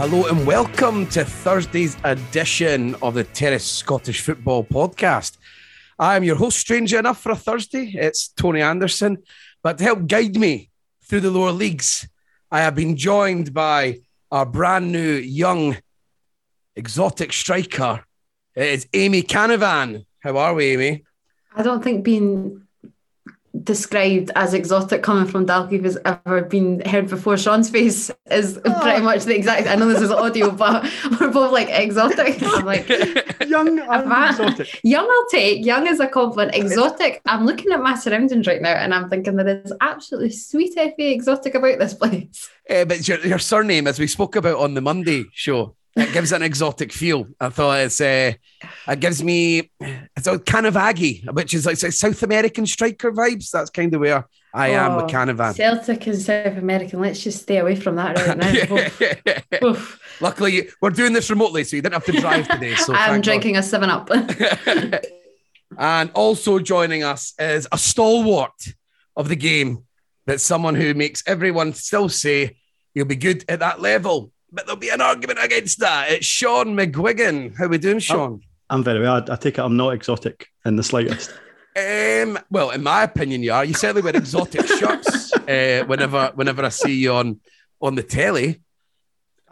Hello and welcome to Thursday's edition of the Terrace Scottish Football Podcast. I am your host, stranger enough for a Thursday. It's Tony Anderson. But to help guide me through the lower leagues, I have been joined by our brand new young exotic striker. It is Amy Canavan. How are we, Amy? I don't think being described as exotic coming from Dalkeith has ever been heard before. Shaughan's face is Oh. pretty much the exact. I know this is audio, but we're both like exotic. I'm like Young and Advan- exotic. young. I'll take young is a compliment. Exotic. I'm looking at my surroundings right now, and I'm thinking there is absolutely sweet effie exotic about this place. Uh, but your, your surname, as we spoke about on the Monday show, it gives an exotic feel. I thought it's uh, it gives me it's a Canavaggi, which is like South American striker vibes. That's kind of where I am with Oh, Canavan. Celtic and South American. Let's just stay away from that right now. Oof, oof. Luckily, we're doing this remotely, so you didn't have to drive today. So I'm drinking a Seven Up. And also joining us is a stalwart of the game, but someone who makes everyone still say you'll be good at that level. But there'll be an argument against that. It's Shaughan McGuigan. How we doing, Shaughan? I'm very well. I, I take it I'm not exotic in the slightest. Um, well, in my opinion, you are. You certainly wear exotic shirts uh, whenever whenever I see you on on the telly.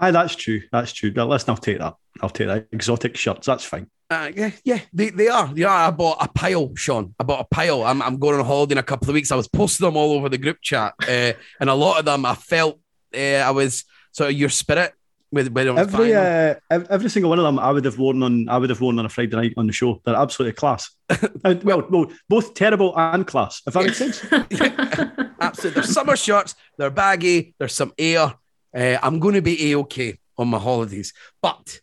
Aye, that's true. That's true. Now, listen, I'll take that. I'll take that. Exotic shirts. That's fine. Uh, yeah, yeah, they, they are. Are. I bought a pile, Shaughan. I bought a pile. I'm, I'm going on holiday in a couple of weeks. I was posting them all over the group chat, uh, and a lot of them I felt uh, I was sort of your spirit with when I was Every uh, every single one of them, I would have worn on. I would have worn on a Friday night on the show. They're absolutely class. Well, no, both terrible and class. If that makes sense. Absolutely. They're summer shirts. They're baggy. There's some air. Uh, I'm going to be a okay on my holidays. But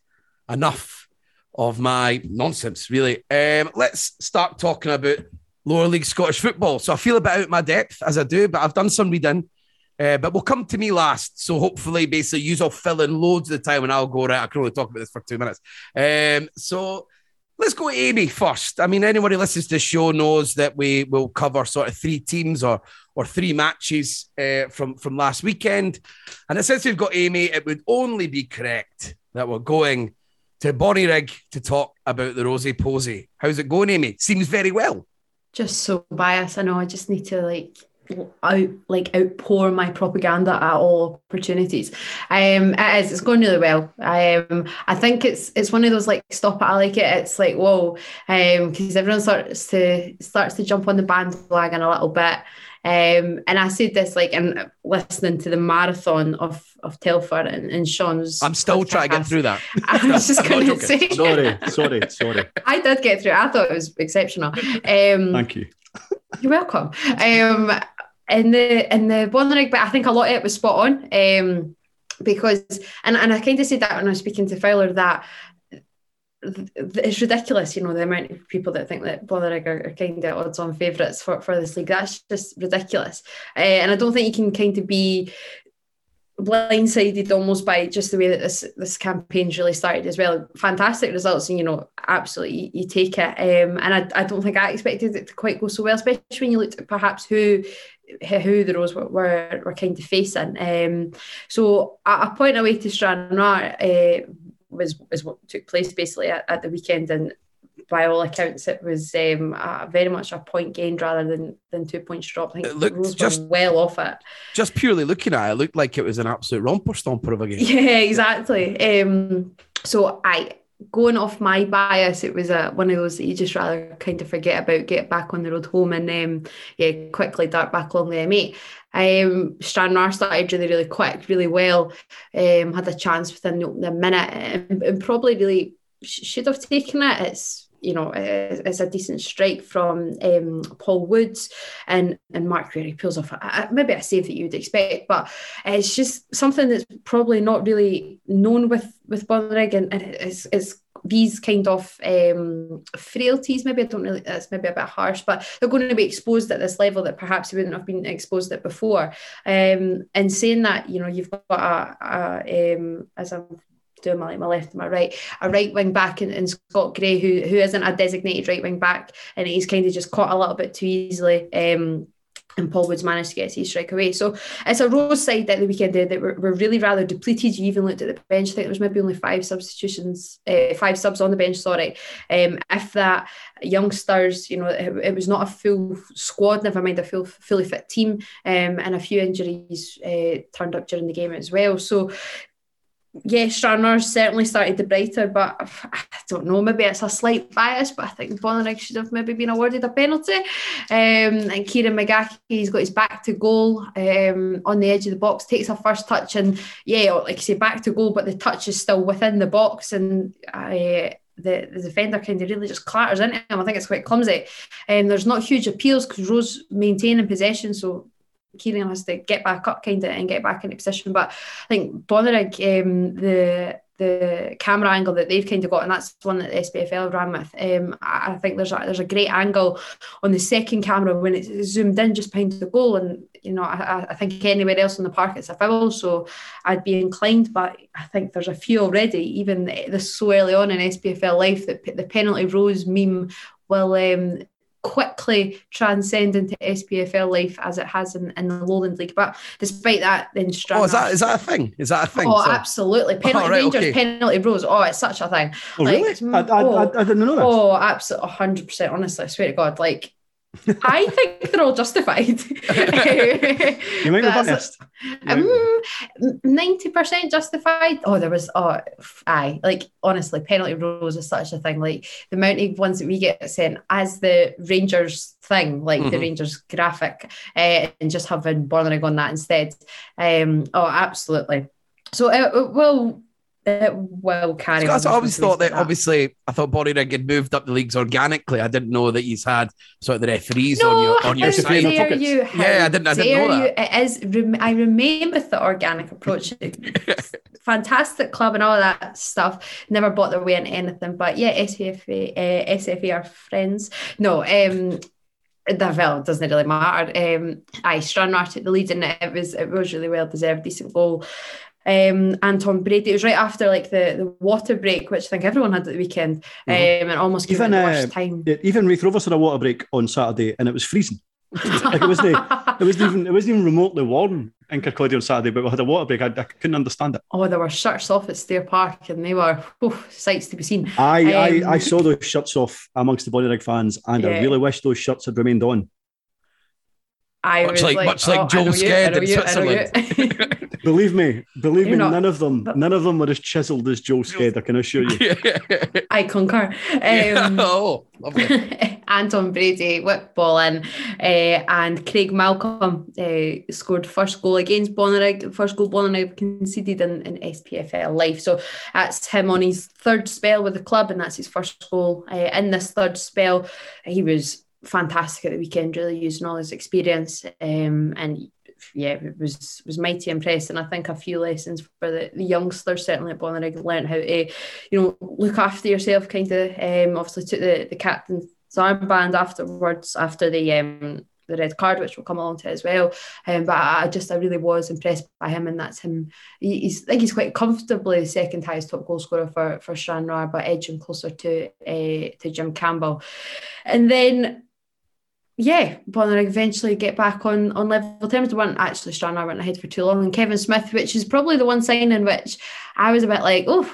enough of my nonsense, really. Um, let's start talking about lower league Scottish football. So I feel a bit out of my depth as I do, but I've done some reading. Uh, but we'll come to me last. So hopefully, basically, you will fill in loads of the time and I'll go right. I can only talk about this for two minutes. Um, so let's go to Amy first. I mean, anyone who listens to the show knows that we will cover sort of three teams or or three matches uh, from from last weekend. And since we've got Amy, it would only be correct that we're going to Bonnyrigg to talk about the Rosie Posey. How's it going, Amy? Seems very well. just so biased. I know. I just need to like out like outpour my propaganda at all opportunities. Um, it is. It's going really well. Um, I think it's it's one of those like stop it. I like it. It's like whoa, um, because everyone starts to starts to jump on the bandwagon a little bit. Um, and I said this like and listening to the marathon of of Telford and, and Shaughan's. I'm still trying to get through that. I was just going to joking. say. Sorry, sorry, sorry. I did get through. it. I thought it was exceptional. Um, Thank you. you're welcome. Um, in the in the Bonnyrigg, but I think a lot of it was spot on. Um, because and and I kind of said that when I was speaking to Fowler that it's ridiculous, you know, the amount of people that think that Bonnyrigg are, are kind of odds on favourites for, for this league. That's just ridiculous. Uh, and I don't think you can kind of be blindsided almost by just the way that this this campaign's really started as well. Fantastic results, and you know, absolutely you, you take it. Um, and I, I don't think I expected it to quite go so well, especially when you looked at perhaps who who the Rose were, were, were kind of facing. Um, so a, a point away to Stranraer uh, was was what took place basically at, at the weekend, and by all accounts, it was um, a, very much a point gained rather than than two points dropped. I think It looked Rose just- well off it. Just purely looking at it, it looked like it was an absolute romper stomper of a game. Yeah, exactly. Um, so I going off my bias, it was a one of those that you just rather kind of forget about, get back on the road home, and um, yeah, quickly dart back along the M8. Um, Stranraer started really, really quick, really well. Um, had a chance within the minute, and, and probably really sh- should have taken it. It's you know, it's, a decent strike from um, Paul Woods and and Mark Berry pulls off a, maybe a save that you would expect, but it's just something that's probably not really known with with Bonnyrigg, and, and it's, it's these kind of um, frailties. Maybe I don't really. That's maybe a bit harsh, but they're going to be exposed at this level that perhaps they wouldn't have been exposed at before. Um, and saying that, you know, you've got a, a um, as I'm doing my, my left and my right, a right wing back in, in Scott Gray who who isn't a designated right wing back, and he's kind of just caught a little bit too easily. Um, and Paul Woods managed to get his strike away. So it's a Rose side at the weekend that were, were really rather depleted. You even looked at the bench. I think there was maybe only five substitutions, uh, five subs on the bench. Sorry, um, if that youngsters, you know, it, it was not a full squad. Never mind a full fully fit team, um, and a few injuries uh, turned up during the game as well. So yeah, Stranraer certainly started the brighter, but I don't know, maybe it's a slight bias, but I think Bonnyrigg should have maybe been awarded a penalty. Um, and Kieran McGachie, he's got his back to goal um, on the edge of the box, takes a first touch, and yeah, like I say, back to goal, but the touch is still within the box, and I. the, the defender kind of really just clatters into him. I think it's quite clumsy. And there's not huge appeals because Rose maintaining possession, so Kieran has to get back up kind of and get back into position. But I think Bonnyrigg, um, the the camera angle that they've kind of got, and that's one that the SPFL ran with. Um, I, think there's a, there's a great angle on the second camera when it's zoomed in just behind the goal, and you know I, I think anywhere else in the park it's a foul. So I'd be inclined, but I think there's a few already, even this so early on in SPFL life that the penalty rose meme will um, quickly transcend into SPFL life as it has in, in the Lowland League. But despite that, then Stranraer. Oh, is that is that a thing? Is that a thing? Oh, So- absolutely. Penalty Oh, right, Rangers, okay. penalty Rose. Oh, it's such a thing. Oh, Like, really? I, I, oh. I, I didn't know that. Oh, absolutely, hundred percent. Honestly, I swear to God, like I think they're all justified. you might be biased. Ninety percent justified. Oh, there was. Oh, aye. Like honestly, penalty rules is such a thing. Like the amount of ones that we get sent as the Rangers thing, like the Mhm. Rangers graphic, uh, and just having Bonnyrigg on that instead. Um. Oh, absolutely. So it, it will. It will carry. Because I always thought that, that. obviously, I thought Bonnyrigg had moved up the leagues organically. I didn't know that he's had sort of the referees on your on your how side. dare dare you? How Yeah, I didn't- I didn't know dare that. you? It is. I remain with the organic approach. Fantastic club and all that stuff. Never bought their way into anything, but yeah, SFA, uh, SFA are friends. No, um, that well, doesn't really matter. Um, I Stranraer took the lead in it. It was it was really well deserved, decent goal. Um, Anton Brady. It was right after like the, the water break, which I think everyone had at the weekend, um, and almost came Even, at the uh, worst time. Yeah, Even Raith Rovers had a water break on Saturday, and it was freezing. like it wasn't, it wasn't even, it wasn't even remotely warm in Kirkcaldy on Saturday, but we had a water break. I, I couldn't understand it. Oh, there were shirts off at Stair Park, and they were oof, sights to be seen. I, Um, I, I saw those shirts off amongst the Bonnyrigg fans, and I really wish those shirts had remained on. I Much was like- like, much like oh, I Joel know you, I Sked know in you, I know you. Switzerland. Believe me, believe You're me, not- none of them, but- none of them were as chiselled as Joe Sked. I can assure you. I concur. Um, oh, lovely. Anton Brady whipped ball in, uh, and Craig Malcolm uh, scored first goal against Bonnyrigg. First goal Bonnyrigg conceded in, in SPFL life. So that's him on his third spell with the club, and that's his first goal uh, in this third spell. He was fantastic at the weekend, really using all his experience, um, and yeah, it was was mighty impressed. And I think a few lessons for the, the youngsters certainly at Bonnyrigg learned how to, you know, look after yourself. Kind of, um, obviously took the the captain's armband afterwards after the um the red card, which we'll come along to as well. Um, but I, just I really was impressed by him, and that's him. He, he's I think he's quite comfortably the second highest top goal scorer for for Stranraer, but edging closer to uh, to Jim Campbell, and then yeah, Bonnyrigg eventually get back on on level terms. They weren't actually Stranraer went ahead for too long, and Kevin Smith, which is probably the one sign in which I was a bit like, oh,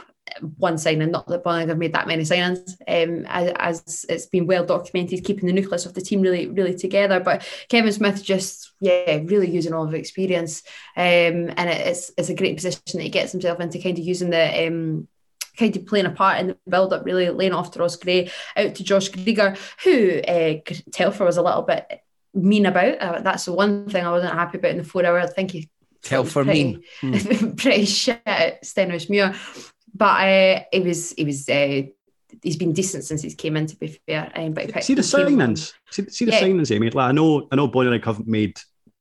one signing. Not that Bonnyrigg have made that many signings, um, as, as, it's been well documented, keeping the nucleus of the team really, really together. But Kevin Smith just, yeah, really using all of experience, um, and it, it's it's a great position that he gets himself into, kind of using the. Um, kind of playing a part in the build up, really laying off to Ross Gray, out to Josh Krieger, who uh, Telfer was a little bit mean about. Uh, that's the one thing I wasn't happy about in the four hour. I think he Telfer pretty, mean. pretty shit at Stenhousemuir. But uh, it was it was uh, he's been decent since he's came in. To be fair, um, but see the signings. See, see the yeah. signings, Amy. Like I know, I know, Bonnyrigg haven't made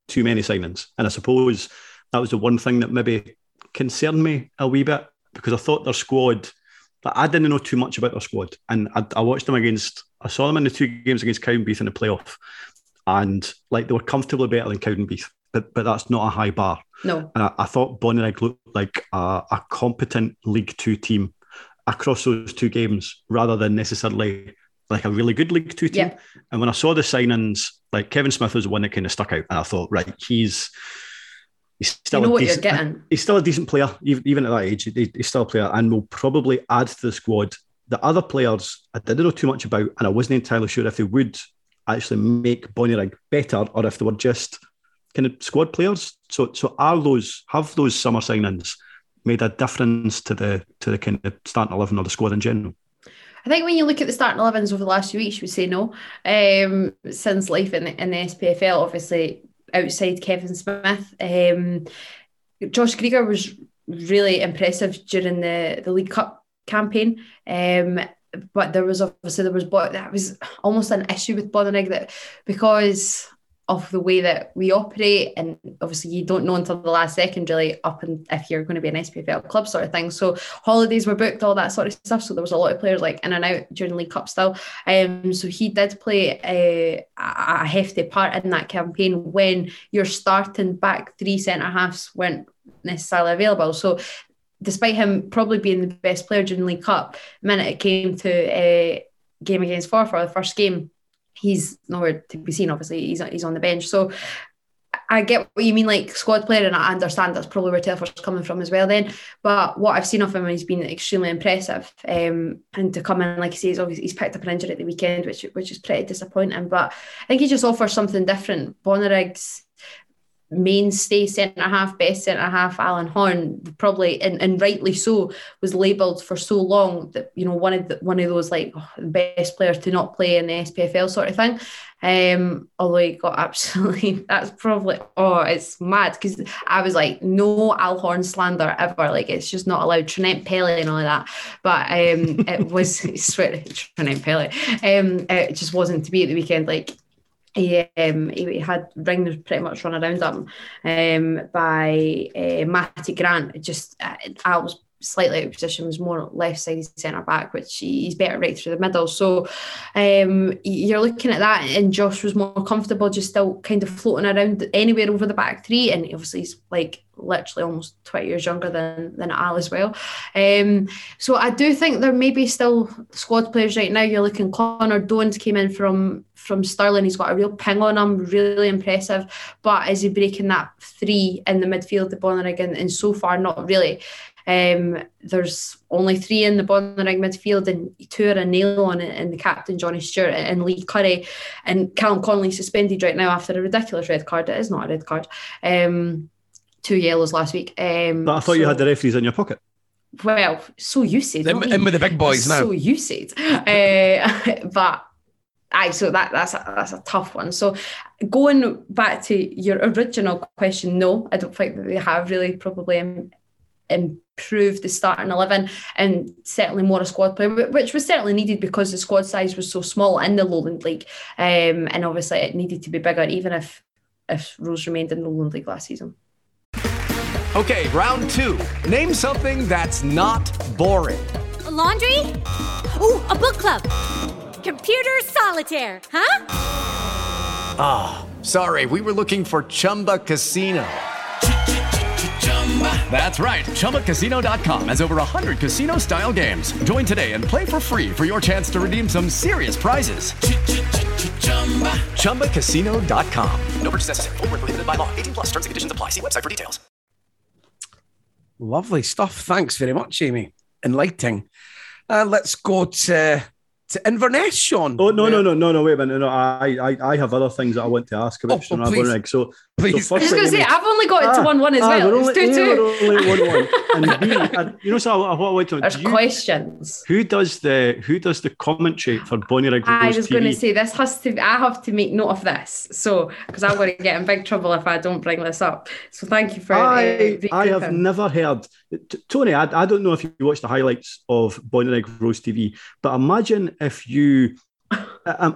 too many signings, and I suppose that was the one thing that maybe concerned me a wee bit because I thought their squad. But I didn't know too much about their squad, and I, I watched them against. I saw them in the two games against Cowdenbeath in the playoff, and like they were comfortably better than Cowdenbeath, but but that's not a high bar. No, and I, I thought Bonnyrigg looked like a, a competent League Two team across those two games, rather than necessarily like a really good League Two team. Yeah. And when I saw the signings, like Kevin Smith was the one that kind of stuck out, and I thought, right, he's he's still you know a decent, he's still a decent player, even, even at that age. he's still a player, and will probably add to the squad. The other players I didn't know too much about, and I wasn't entirely sure if they would actually make Bonnyrigg better or if they were just kind of squad players. So so are those have those summer signings made a difference to the to the kind of starting eleven or the squad in general? I think when you look at the starting 11s over the last few weeks, you would say no. Um, since life in, in the SPFL, obviously outside Kevin Smith, um, Josh Krieger was really impressive during the, the League Cup campaign. Um, but there was obviously there was that was almost an issue with Bonnyrigg that because of the way that we operate and obviously you don't know until the last second really up and if you're going to be an SPFL club sort of thing. So holidays were booked all that sort of stuff so there was a lot of players like in and out during League Cup still. Um, so he did play a, a hefty part in that campaign when your starting back three centre halves weren't necessarily available. So despite him probably being the best player during League Cup, minute it came to a game against Forfar, the first game, he's nowhere to be seen. Obviously, he's he's on the bench. So I get what you mean, like squad player, and I understand that's probably where Telford's coming from as well. Then, but what I've seen of him, he's been extremely impressive. Um, and to come in, like he says, obviously he's picked up an injury at the weekend, which which is pretty disappointing. But I think he just offers something different. Bonnyriggs mainstay centre half, best centre half, Alan Horn, probably and, and rightly so, was labelled for so long that you know one of the, one of those like oh, best players to not play in the SPFL sort of thing. Um, although he got absolutely that's probably oh it's mad because I was like no Al Horn slander ever. Like it's just not allowed. Trinent Pelly and all of that. But um it was swear Trinent Pelly um it just wasn't to be at the weekend. Like he, um, he had rings pretty much run around him um, by uh, Matty Grant. Just uh, I was slightly out of position, was more left sided centre back, which he's better right through the middle. So um, you're looking at that, and Josh was more comfortable, just still kind of floating around anywhere over the back three, and obviously he's like literally almost 20 years younger than than Al as well. Um, so I do think there may be still squad players right now. You're looking Connor Doans came in from from Stirling. He's got a real ping on him, really impressive. But is he breaking that three in the midfield, the Bonnyrigg, and, and so far not really. Um, there's only three in the Bonnyrigg midfield, and two are a nail on it, and the captain Johnny Stewart and Lee Curry, and Callum Connolly suspended right now after a ridiculous red card. It is not a red card. Um, two yellows last week. Um, but I thought so, you had the referees in your pocket. Well, so you said. In, in with the big boys now. So you said. Uh, but aye, so that that's a, that's a tough one. So going back to your original question, no, I don't think that they have really probably um, improved the starting 11 and certainly more a squad player, which was certainly needed because the squad size was so small in the Lowland League. Um, and obviously it needed to be bigger, even if if Rose remained in the Lowland League last season. Okay, round two. Name something that's not boring. A laundry? Ooh, a book club. Computer solitaire, huh? Ah, oh, sorry, we were looking for Chumba Casino. That's right. ChumbaCasino.com has over 100 casino style games. Join today and play for free for your chance to redeem some serious prizes. ChumbaCasino.com. No purchase necessary. Full prohibited by law. 18 plus terms and conditions apply. See website for details. Lovely stuff. Thanks very much, Amy. and. Uh, let's go to to Inverness, Shaughan. Oh no, no, no, no, no! Wait a minute. No, I, I, I have other things that I want to ask about Oh, oh, Stranraer please. So, Please. so I was firstly, going to say, I've only got it to Ah, 1 1 as ah, well. we're It's only, 2 yeah, 2. we're only one one. And B, and you know, so I, what I went to. There's you- questions. who does the who does the commentary for Bonnyrigg I was going to say this has to. I have to make note of this, so because I'm going to get in big trouble if I don't bring this up. So thank you for. uh, I, I have recouping. never heard T- Tony. I, I don't know if you watched the highlights of Bonnyrigg Rose TV, but imagine if you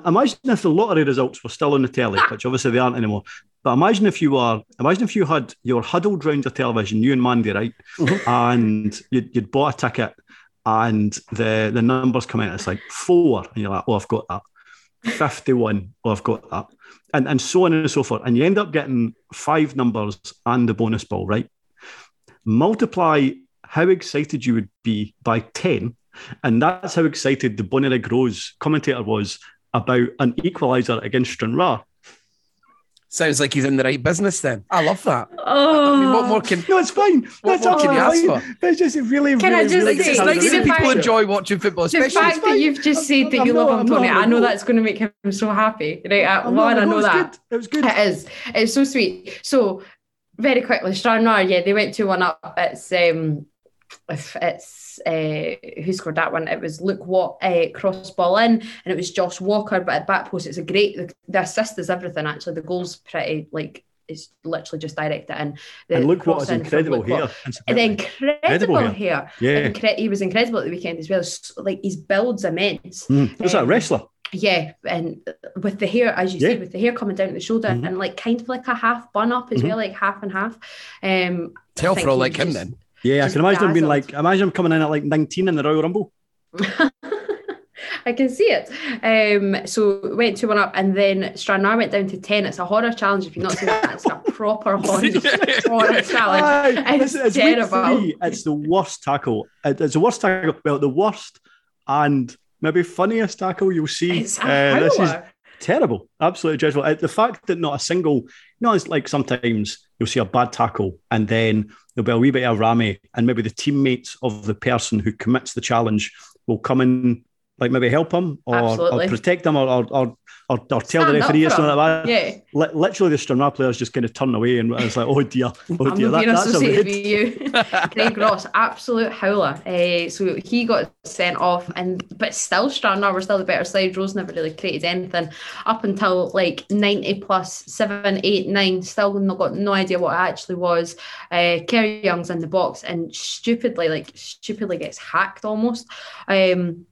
imagine if the lottery results were still on the telly, which obviously they aren't anymore. But imagine if you were, imagine if you had you were huddled round your television, you and Mandy, right, mm-hmm. and you'd, you'd bought a ticket, and the the numbers come in, it's like four, and you're like, oh, I've got that. 51, oh, I've got that. And, and so on and so forth. And you end up getting five numbers and the bonus ball, right? Multiply how excited you would be by 10. And that's how excited the Bonnyrigg Rose commentator was about an equaliser against Stranraer. Sounds like he's in the right business then. I love that. Oh, I mean, what more can No, it's fine. What That's more can you ask fine. But it's just really, Can I really, just really say- It's good. nice that people fact- enjoy watching football, the especially. fact that you've just said that I'm you love I'm him, Tony, not- I know that's going to make him so happy. Right? uh, I'm One, not- I know it that. good. It was good. It is. It's so sweet. So very quickly, Stranraer, yeah, they went two one up. It's um, if it's uh, who scored that one? It was Luke Watt uh, cross ball in, and it was Josh Walker. But at back post, it's a great. The, the assist is everything. Actually, the goal's pretty like it's literally just direct it in. The and look what cross in incredible Luke Watt. here. And incredible Incredible here. Yeah. Incre- he was incredible at the weekend as well. S- Like his build's immense. Mm. Was that a Um, wrestler? Yeah, and with the hair, as you Yeah. say, with the hair coming down to the shoulder Mhm. and like kind of like a half bun up as Mhm. well, like half and half. Um, I Tell for all like was him then. Yeah, I can imagine him being like, imagine him coming in at like 19 in the Royal Rumble. I can see it. Um, so went two one up, and then Stranraer went down to ten. It's a horror challenge. If you've not seen that, it's a proper horror, horror challenge. Aye, It's it's, terrible. three. It's the worst tackle. It- It's the worst tackle. Well, the worst and maybe funniest tackle you'll see. Uh, this is terrible. Absolutely dreadful. Uh, The fact that not a single, know, it's like sometimes you'll see a bad tackle and then there'll be a wee bit of rammy, and maybe the teammates of the person who commits the challenge will come in, like maybe help him or, or protect him or or, or, or, or tell the Stand up referee or something like that. Yeah. Li- literally, the Stranraer players just kind of turn away, and it's like, oh dear, oh I'm dear, that, that's a with you. Craig Ross, absolute howler. Uh, so he got sent off, and but still, Stranraer were still the better side. Rose never really created anything up until like 90 plus seven, eight, nine. Still not got no idea what it actually was. Uh, Kerry Young's in the box and stupidly, like stupidly gets hacked almost. Um,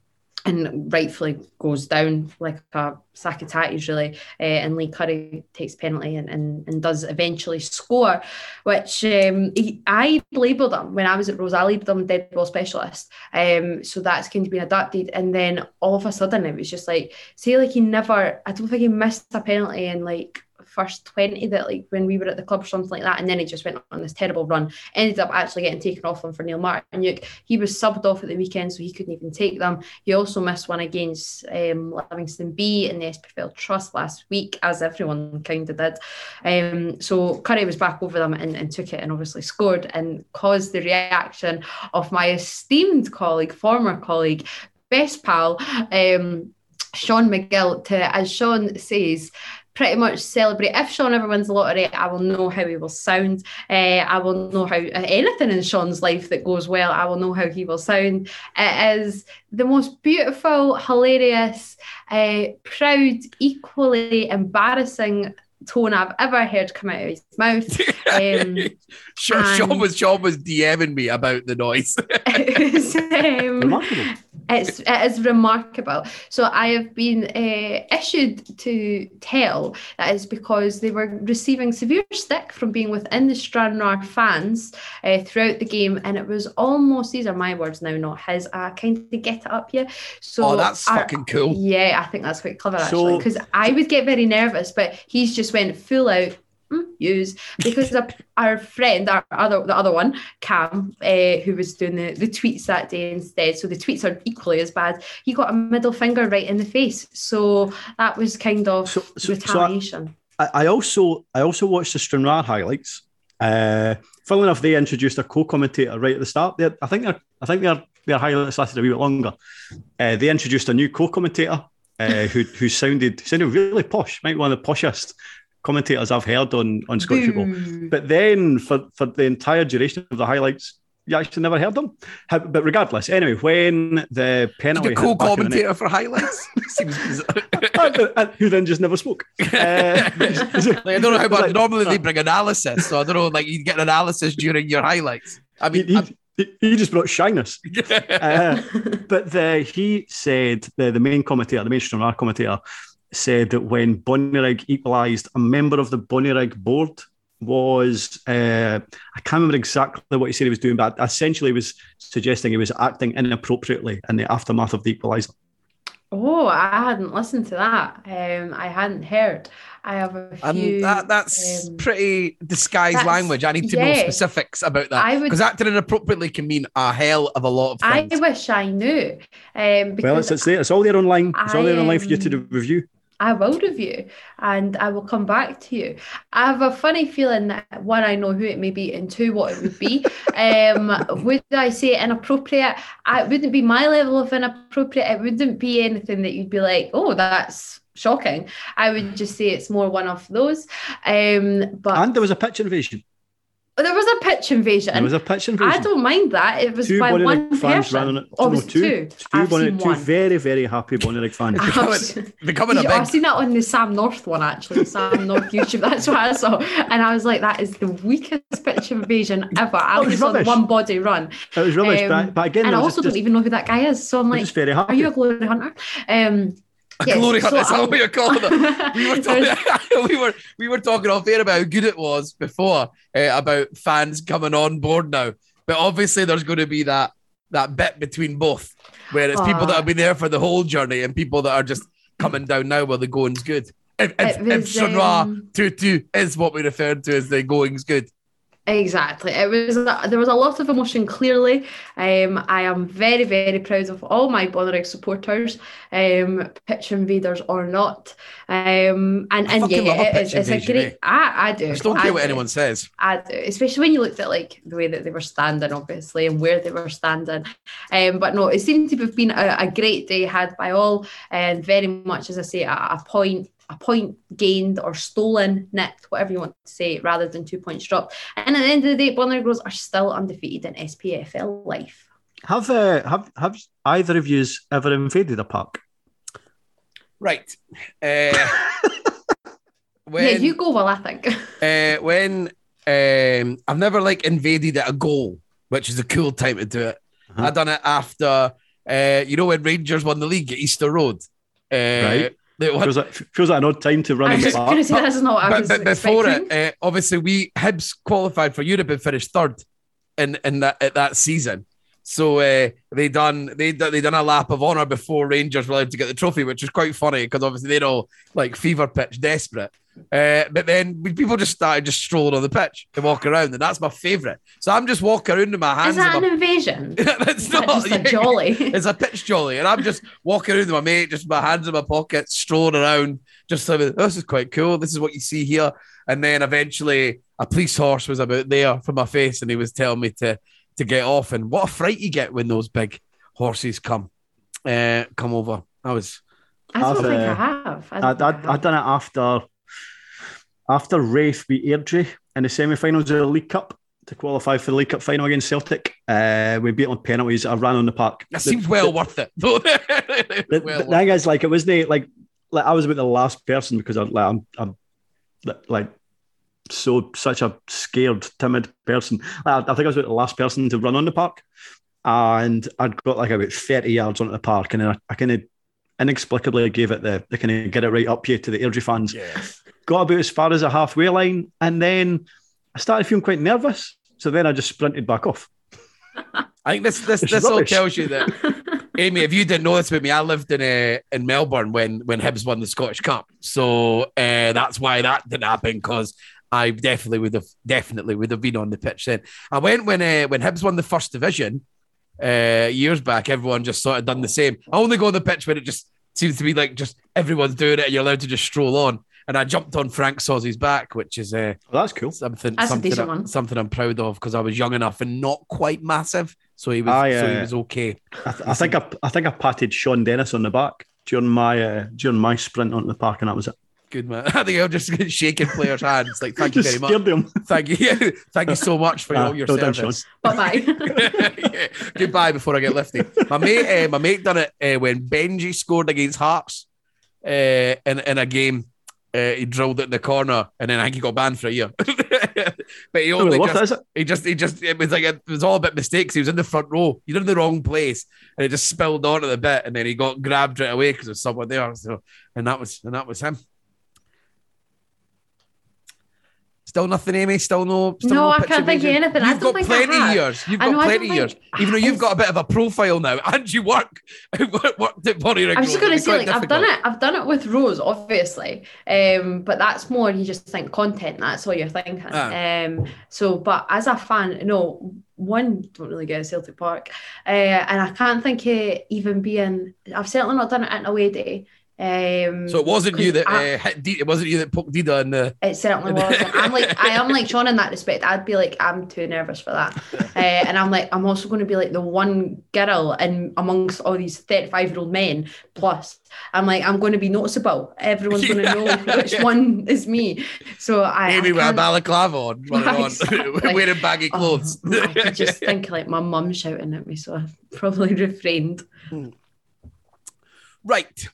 and rightfully goes down like a sack of tatties, really. Uh, and Lee Curry takes penalty and, and, and does eventually score, which um, he, I labelled him when I was at Rose. I labelled him dead ball specialist. Um, so that's kind of been adapted. And then all of a sudden, it was just like, say, like he never, I don't think he missed a penalty in like first 20 that like when we were at the club or something like that and then he just went on this terrible run. Ended up actually getting taken off him for Neil Martin he was subbed off at the weekend so he couldn't even take them. He also missed one against um, Livingston B in the SPFL Trust last week as everyone kind of did. Um, so Curry was back over them and, and took it and obviously scored and caused the reaction of my esteemed colleague former colleague best pal um, Sean McGill to as Sean says pretty much celebrate. If Sean ever wins the lottery, I will know how he will sound. Uh, I will know how anything in Sean's life that goes well, I will know how he will sound. It is the most beautiful, hilarious, uh, proud, equally embarrassing tone I've ever heard come out of his mouth. Um, sure, Sean and- was Sean was DMing me about the noise. it's, um, Remarkable. It's it is remarkable. So I have been uh, issued to tell that is because they were receiving severe stick from being within the Stranraer fans uh, throughout the game, and it was almost these are my words now, not his. I kind of get it up here. So oh, that's our- fucking cool. yeah, I think that's quite clever So- actually, because I would get very nervous, but he's just went full out. Mm, Use because our friend, our other the other one, Cam, uh, who was doing the, the tweets that day instead. So the tweets are equally as bad. He got a middle finger right in the face. So that was kind of So- so- so I- retaliation. I, also I also watched the Stranraer highlights, uh, funnily enough, they introduced a co-commentator right at the start. They're, I think they're, I think their their highlights lasted a wee bit longer. Uh, they introduced a new co-commentator uh, who who sounded sounded really posh, maybe one of the poshest commentators I've heard on on Scottish football. But then for for the entire duration of the highlights, you actually never heard them. But regardless, anyway, when the penalty The hit back the co-commentator for highlights. Seems bizarre. and, and who then just never spoke. Uh, I don't know how much. like- normally they bring analysis, so I don't know. Like you get analysis during your highlights. I mean, he, he just brought shyness. Uh, but the, he said the, the main commentator, the mainstream commentator, said that when Bonnyrigg equalised, a member of the Bonnyrigg board was uh, I can't remember exactly what he said he was doing, but essentially he was suggesting he was acting inappropriately in the aftermath of the equaliser. Oh, I hadn't listened to that. Um, I hadn't heard. I have a few. and that, that's um, pretty disguised that's- language. I need to know specifics about that I would- because acting inappropriately can mean a hell of a lot of things. I wish I knew. Um, because Well, it's, it's there. It's all there online. It's all there online for you to um, review. I will review and I will come back to you. I have a funny feeling that one, I know who it may be, and two, what it would be. um, would I say inappropriate? It wouldn't be my level of inappropriate. It wouldn't be anything that you'd be like, oh, that's shocking. I would just say it's more one of those. Um, but And there was a pitch invasion. There was a pitch invasion. There was a pitch invasion. I don't mind that. It was two by Bonnie one Rig fans person. ran on it. Oh, no, two, two? two, I've Bonnie- seen two one. very, very happy Bonnyrigg fans. becoming, becoming a big. I've seen that on the Sam North one actually, Sam North YouTube. That's what I saw, and I was like, "That is the weakest pitch invasion ever." I was only saw the one body run, It was rubbish, Um, but, but again, and I also just, don't even know who that guy is. So I'm I'm like, just very "Are happy. you a glory hunter?" Um, A yes, glory hunt. so Is that what you're calling it? We were talking. we were we were talking off air about how good it was before uh, about fans coming on board now, but obviously there's going to be that that bit between both, where it's people that have been there for the whole journey and people that are just coming down now while the going's good. If if, It if was, Shanra um, Tutu is what we referred to as the going's good. Exactly. It was there was a lot of emotion. Clearly, um, I am very very proud of all my Bonnyrigg supporters, um, pitch invaders or not. Um, and I and yeah, it- pitch it's, a great. I I do. I just don't care what do. anyone says. I do, especially when you looked at like the way that they were standing, obviously, and where they were standing. Um, but no, it seemed to have been a, a great day had by all, and very much, as I say, a, a point, a point gained or stolen, nicked, whatever you want to say, rather than two points dropped. And at the end of the day, Bonner Girls are still undefeated in SPFL life. Have uh, have have either of you ever invaded a park? Right. Uh, when, yeah, you go well, I think. uh, when um, I've never like invaded at a goal, which is a cool time to do it. Uh-huh. I done it after, uh, you know, when Rangers won the league at Easter Road. Uh, Right. They won- Feels like feels like an odd time to run I in was going to say that's not. what I but, was but before expecting. it, uh, obviously we Hibs qualified for Europe and finished third in in that at that season. So uh, they done they done- they done a lap of honor before Rangers were allowed to get the trophy, which was quite funny because obviously they're all like fever pitch desperate. Uh, but then people just started just strolling on the pitch and walking around, and that's my favourite. So I'm just walking around with my hands. Is that in an my- invasion? That's Is that not just a jolly? it's a pitch jolly, and I'm just walking around with my mate, just my hands in my pockets, strolling around, just so this is quite cool. This is what you see here. And then eventually, a police horse was about there for my face, and he was telling me to to get off. And what a fright you get when those big horses come uh, come over. I was I don't I've, think I uh, have. I, I, don't I, think I I have. done it after after Raith beat Airdrie in the semi-finals of the League Cup to qualify for the League Cup final against Celtic. Uh, we beat on penalties. I ran on the park. that The- seems well the- worth it. The, well the worth thing is, like, it wasn't like like I was about the last person because I, like, I'm I'm like so such a scared, timid person. Like, I think I was about the last person to run on the park, and I'd got like about thirty yards onto the park, and then I, I kind of inexplicably gave it the, the kind of get it right up here to the Airdrie fans. Yes. Got about as far as a halfway line, and then I started feeling quite nervous. So then I just sprinted back off. I think this this It's this all tells you that Amy, if you didn't know this about me, I lived in uh, in Melbourne when when Hibs won the Scottish Cup, so uh, that's why that didn't happen because I definitely would have definitely would have been on the pitch then. I went when uh, when Hibs won the first division uh, years back. Everyone just sort of done the same. I only go on the pitch when it just seems to be like just everyone's doing it and you're allowed to just stroll on. and I jumped on Franck Sauzée's back, which is uh, Oh, that's cool. something That's something, decent I- one. something I'm proud of because I was young enough and not quite massive, so he was Ah, so he was okay. I, th- I think I, I think I patted Shaun Dennis on the back during my uh, during my sprint onto the park, and that was it. Good man. I think I'm just shaking players' hands. Like, thank you very much. scared. Thank you, thank you so much for Ah, all your well done, service. Bye bye. Yeah. Goodbye before I get lifted. My mate, uh, my mate done it uh, when Benji scored against Hearts uh, in in a game. Uh, he drilled it in the corner, and then I think he got banned for a year. but he only really worth it, just, is it? he just, he just, it was like a, it was all about mistakes. He was in the front row. You're in the wrong place, and it just spilled onto the bit, and then he got grabbed right away because there's someone there. So, and that was, and that was him. Still nothing, Amy. Still no. Still No, I can't think of anything. You've got plenty have. years. You've got know, plenty don't years. think- Even though you've got a bit of a profile now, and you work worked at Bonnie I was just going to say, like, I've done it. I've done it with Rose, obviously, um, but that's more you just think content. That's all you're thinking. Ah. Um, so, but as a fan, no, one don't really get to Celtic Park, uh, and I can't think of even being. I've certainly not done it at an away day. Um, So it wasn't you that I- uh, hit D- it wasn't you that poked Dida in the. It certainly wasn't. I'm like, I am like Shaughan in that respect. I'd be like, I'm too nervous for that. Uh, and I'm like, I'm also going to be like the one girl in amongst all these 35 year old men. Plus, I'm like, I'm going to be noticeable. Everyone's going to Yeah. know which one is me. So I, maybe I with a balaclava on, on, Exactly. wearing baggy Oh, clothes. I could just think like my mum shouting at me, so I probably refrained. Right.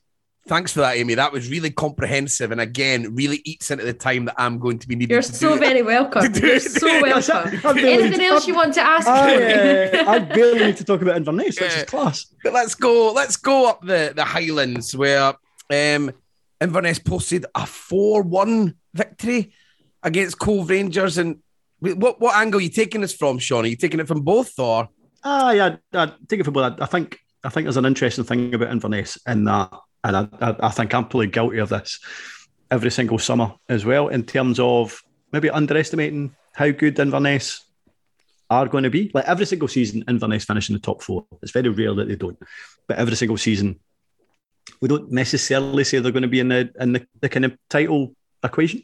Thanks for that, Amy. That was really comprehensive, and again, really eats into the time that I'm going to be needing You're to so do. very welcome. You're so welcome. Anything else you want to ask? I, me? uh, I barely need to talk about Inverness, which Yeah. is class. But let's go. Let's go up the the Highlands where um, Inverness posted a four-one victory against Cove Rangers. And what what angle are you taking this from, Shaughan? Are you taking it from both, or Ah, yeah, I take it for both. I, I think I think there's an interesting thing about Inverness in that, and I, I, think I'm probably guilty of this every single summer as well, in terms of maybe underestimating how good Inverness are going to be. Like every single season, Inverness finish in the top four. It's very rare that they don't, but every single season, we don't necessarily say they're going to be in the in the, the kind of title equation.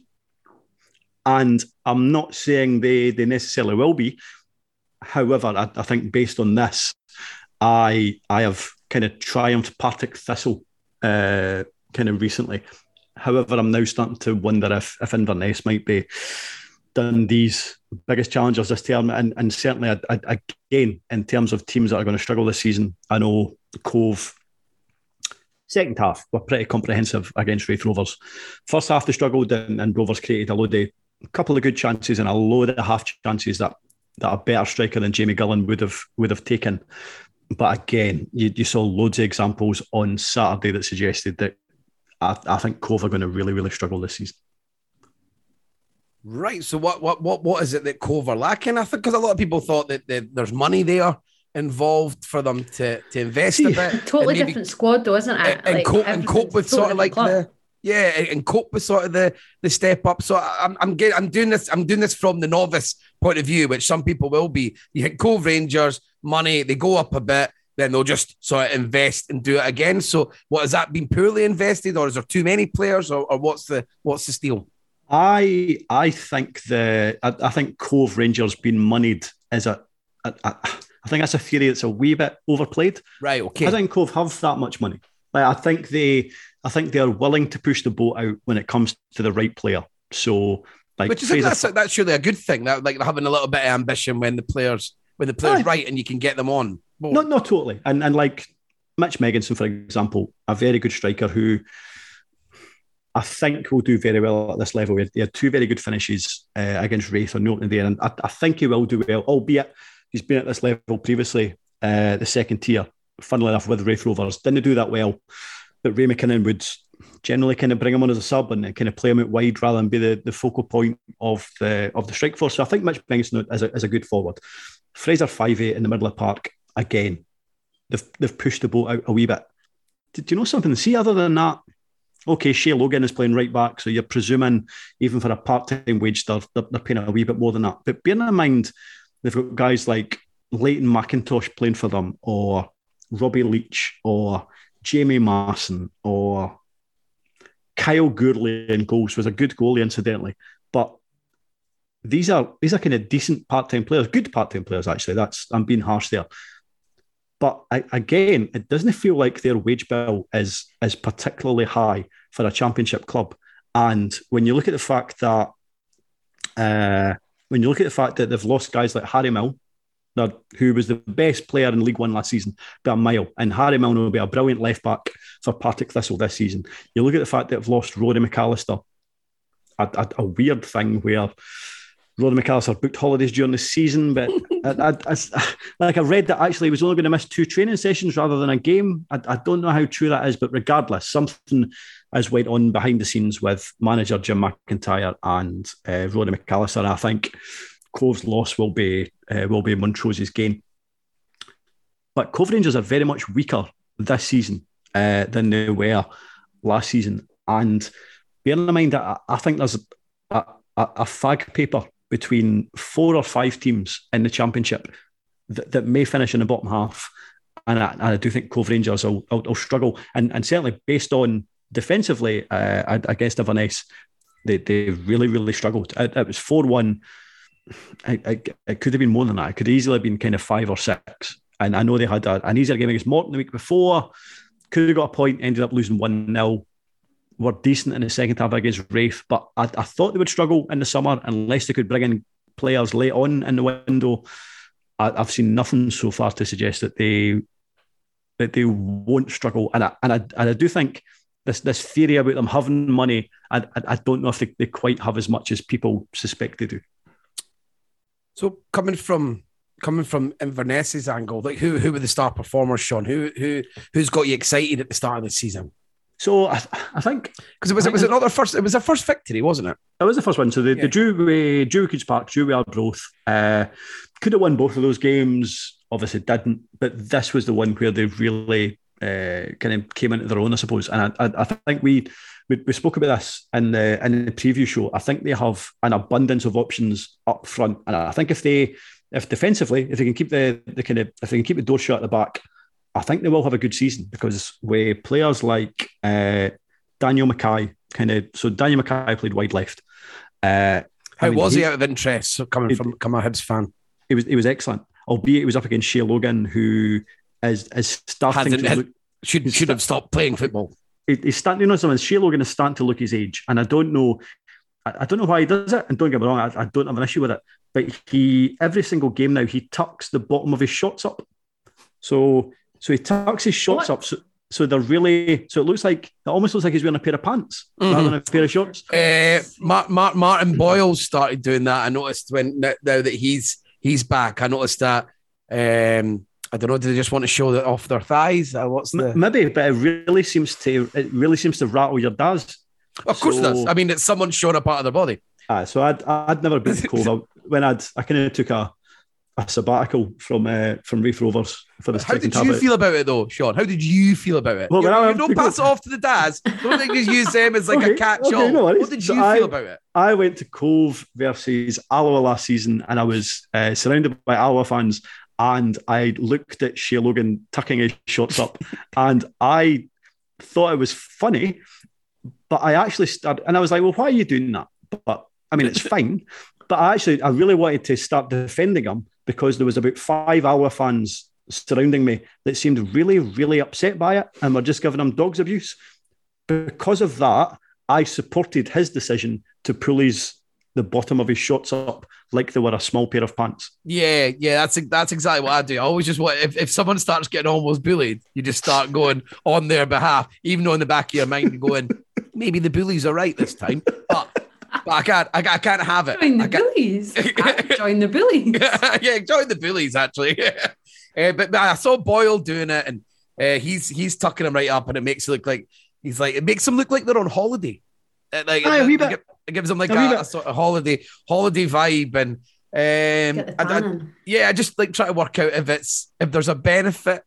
And I'm not saying they they necessarily will be. However, I, I think based on this, I I have kind of triumphed Partick Thistle uh, kind of recently. However, I'm now starting to wonder if if Inverness might be Dundee's biggest challengers this term, and and certainly I, I, again in terms of teams that are going to struggle this season, I know Cove. Second half were pretty comprehensive against Raith Rovers. First half they struggled, and, and Rovers created a load of a couple of good chances and a load of half chances that that a better striker than Jamie Gullan would have would have taken. But again, you, you saw loads of examples on Saturday that suggested that I, I think Cove are going to really, really struggle this season. right? So what what what what is it that Cove are lacking? I think because a lot of people thought that, that there's money there involved for them to to invest a bit, Totally maybe- different squad, though, isn't it? and, and Like, cope and cope with everything's sort of like club. the yeah, and, and cope with sort of the the step up. So I- I'm I'm getting I'm doing this I'm doing this from the novice point of view, which some people will be. You hit Cove Rangers money, they go up a bit, then they'll just sort of invest and do it again. So what has that been poorly invested, or is there too many players, or, or what's the what's the steal? I I think the I, I think Cove Rangers being moneyed is a, a, a I think that's a theory that's a wee bit overplayed. Right, okay. I think Cove have that much money. Like I think they I think they are willing to push the boat out when it comes to the right player. So like Which is that's that's surely a good thing. That like having a little bit of ambition when the players when the players Aye. right and you can get them on. Not not totally. And and like Mitch Megginson, for example, a very good striker who I think will do very well at this level. He had, two very good finishes uh, against Raith on Norton there, and I, I think he will do well, albeit he's been at this level previously, uh, the second tier, funnily enough, with Raith Rovers. Didn't do that well, but Ray McKinnon would generally kind of bring him on as a sub and kind of play him out wide rather than be the, the focal point of the of the strike force. So I think Mitch Megginson is a, is a good forward. Fraser Fyvie in the middle of the park, again, they've, they've pushed the boat out a wee bit. Do, do you know something? See, other than that, okay, Shay Logan is playing right back, so you're presuming even for a part-time wage, they're, they're, they're paying a wee bit more than that. But bearing in mind, they've got guys like Leighton McIntosh playing for them, or Robbie Leitch, or Jamie Masson, or Kyle Gourley in goals was a good goalie, incidentally, but these are these are kind of decent part-time players, good part-time players actually. That's I'm being harsh there. But I, again, it doesn't feel like their wage bill is is particularly high for a championship club. And when you look at the fact that uh, when you look at the fact that they've lost guys like Harry Milne, who was the best player in League One last season by a mile, and Harry Milne will be a brilliant left back for Partick Thistle this season. You look at the fact that they've lost Rory McAllister, a, a, a weird thing where Rory McAllister booked holidays during the season, but I, I, I, like I read that actually he was only going to miss two training sessions rather than a game. I, don't know how true that is, but regardless, something has went on behind the scenes with manager Jim McIntyre and uh, Rory McAllister. And I think Cove's loss will be uh, will be Montrose's gain. But Cove Rangers are very much weaker this season uh, than they were last season, and bearing in mind that I, think there's a, a, a fag paper between four or five teams in the championship that, that may finish in the bottom half. And I, and I do think Cove Rangers will, will, will, struggle. And, and certainly based on defensively uh, against Inverness, they, they really, really struggled. It, it was 4 1. It, it, could have been more than that. It could easily have been kind of five or six. And I know they had a, an easier game against Morton the week before. Could have got a point, ended up losing 1 0 were decent in the second half against Raith, but I, I, thought they would struggle in the summer unless they could bring in players late on in the window. I, have seen nothing so far to suggest that they that they won't struggle, and I and I, and I do think this this theory about them having money, I, I, I don't know if they, they quite have as much as people suspect they do. So coming from coming from Inverness's angle, like who who were the star performers, Shaughan? Who who who's got you excited at the start of the season? So I, I think because it was it was another first it was a first victory, wasn't it? It was the first one. So they, yeah. they drew with drew Cooch Park, drew with Arbroath. Uh, could have won both of those games. Obviously didn't, but this was the one where they really uh, kind of came into their own, I suppose. And I, I, I think we, we, we spoke about this in the in the preview show. I think they have an abundance of options up front, and I think if they if defensively if they can keep the the kind of if they can keep the door shut at the back I think they will have a good season because with players like uh, Daniel Mackay, kind of, so Daniel Mackay played wide left. Uh, How I mean, was he, he, out of interest? Coming it, from coming a Hibs fan, It was he was excellent. Albeit it was up against Shay Logan, who is is starting Hasn't, to look, should should have stopped playing football. He, he's starting, you know, something. Shay Logan is starting to look his age, and I don't know. I, I don't know why he does it, and don't get me wrong, I, I don't have an issue with it. But he every single game now he tucks the bottom of his shots up. So so he tucks his shorts what? up. So, so they're really, so it looks like, it almost looks like he's wearing a pair of pants mm-hmm. rather than a pair of shorts. Uh, Mark, Mark, Martin Boyle started doing that. I noticed when, now that he's, he's back, I noticed that, um, I don't know. Do they just want to show that off their thighs? Uh, what's the maybe? But it really seems to it really seems to rattle your dads. Of course, so, it does. I mean, it's someone showing a part of their body. Uh, so I'd I'd never been cold. when I'd I kind of took a a sabbatical from uh, from Raith Rovers for this. How did you feel about it though, Shaughan? How did you feel about it? Well, you, you don't pass it off to the dads. Don't think just use them as like okay, a catch-all. Okay, no what did you so feel I, about it? I went to Cove versus Alloa last season, and I was uh, surrounded by Alloa fans, and I looked at Shay Logan tucking his shorts up, and I thought it was funny, but I actually started, and I was like, "Well, why are you doing that?" But I mean, it's fine. But I actually, I really wanted to start defending him because there was about five Alloa fans surrounding me that seemed really, really upset by it and were just giving him dogs abuse. Because of that, I supported his decision to pull his the bottom of his shorts up like they were a small pair of pants. Yeah, yeah, that's that's exactly what I do. I always just want if, if someone starts getting almost bullied, you just start going on their behalf, even though in the back of your mind you're going, maybe the bullies are right this time. But but I can't. I, I can't have it. Join the bullies. join the bullies. yeah, join the bullies. Actually, uh, but, but, I saw Boyle doing it, and uh, he's he's tucking him right up, and it makes it look like he's like it makes them look like they're on holiday. Uh, like Aye, it, it, it, gives them like a, a, a, sort of holiday holiday vibe, and um, I, I, yeah, I just like try to work out if it's if there's a benefit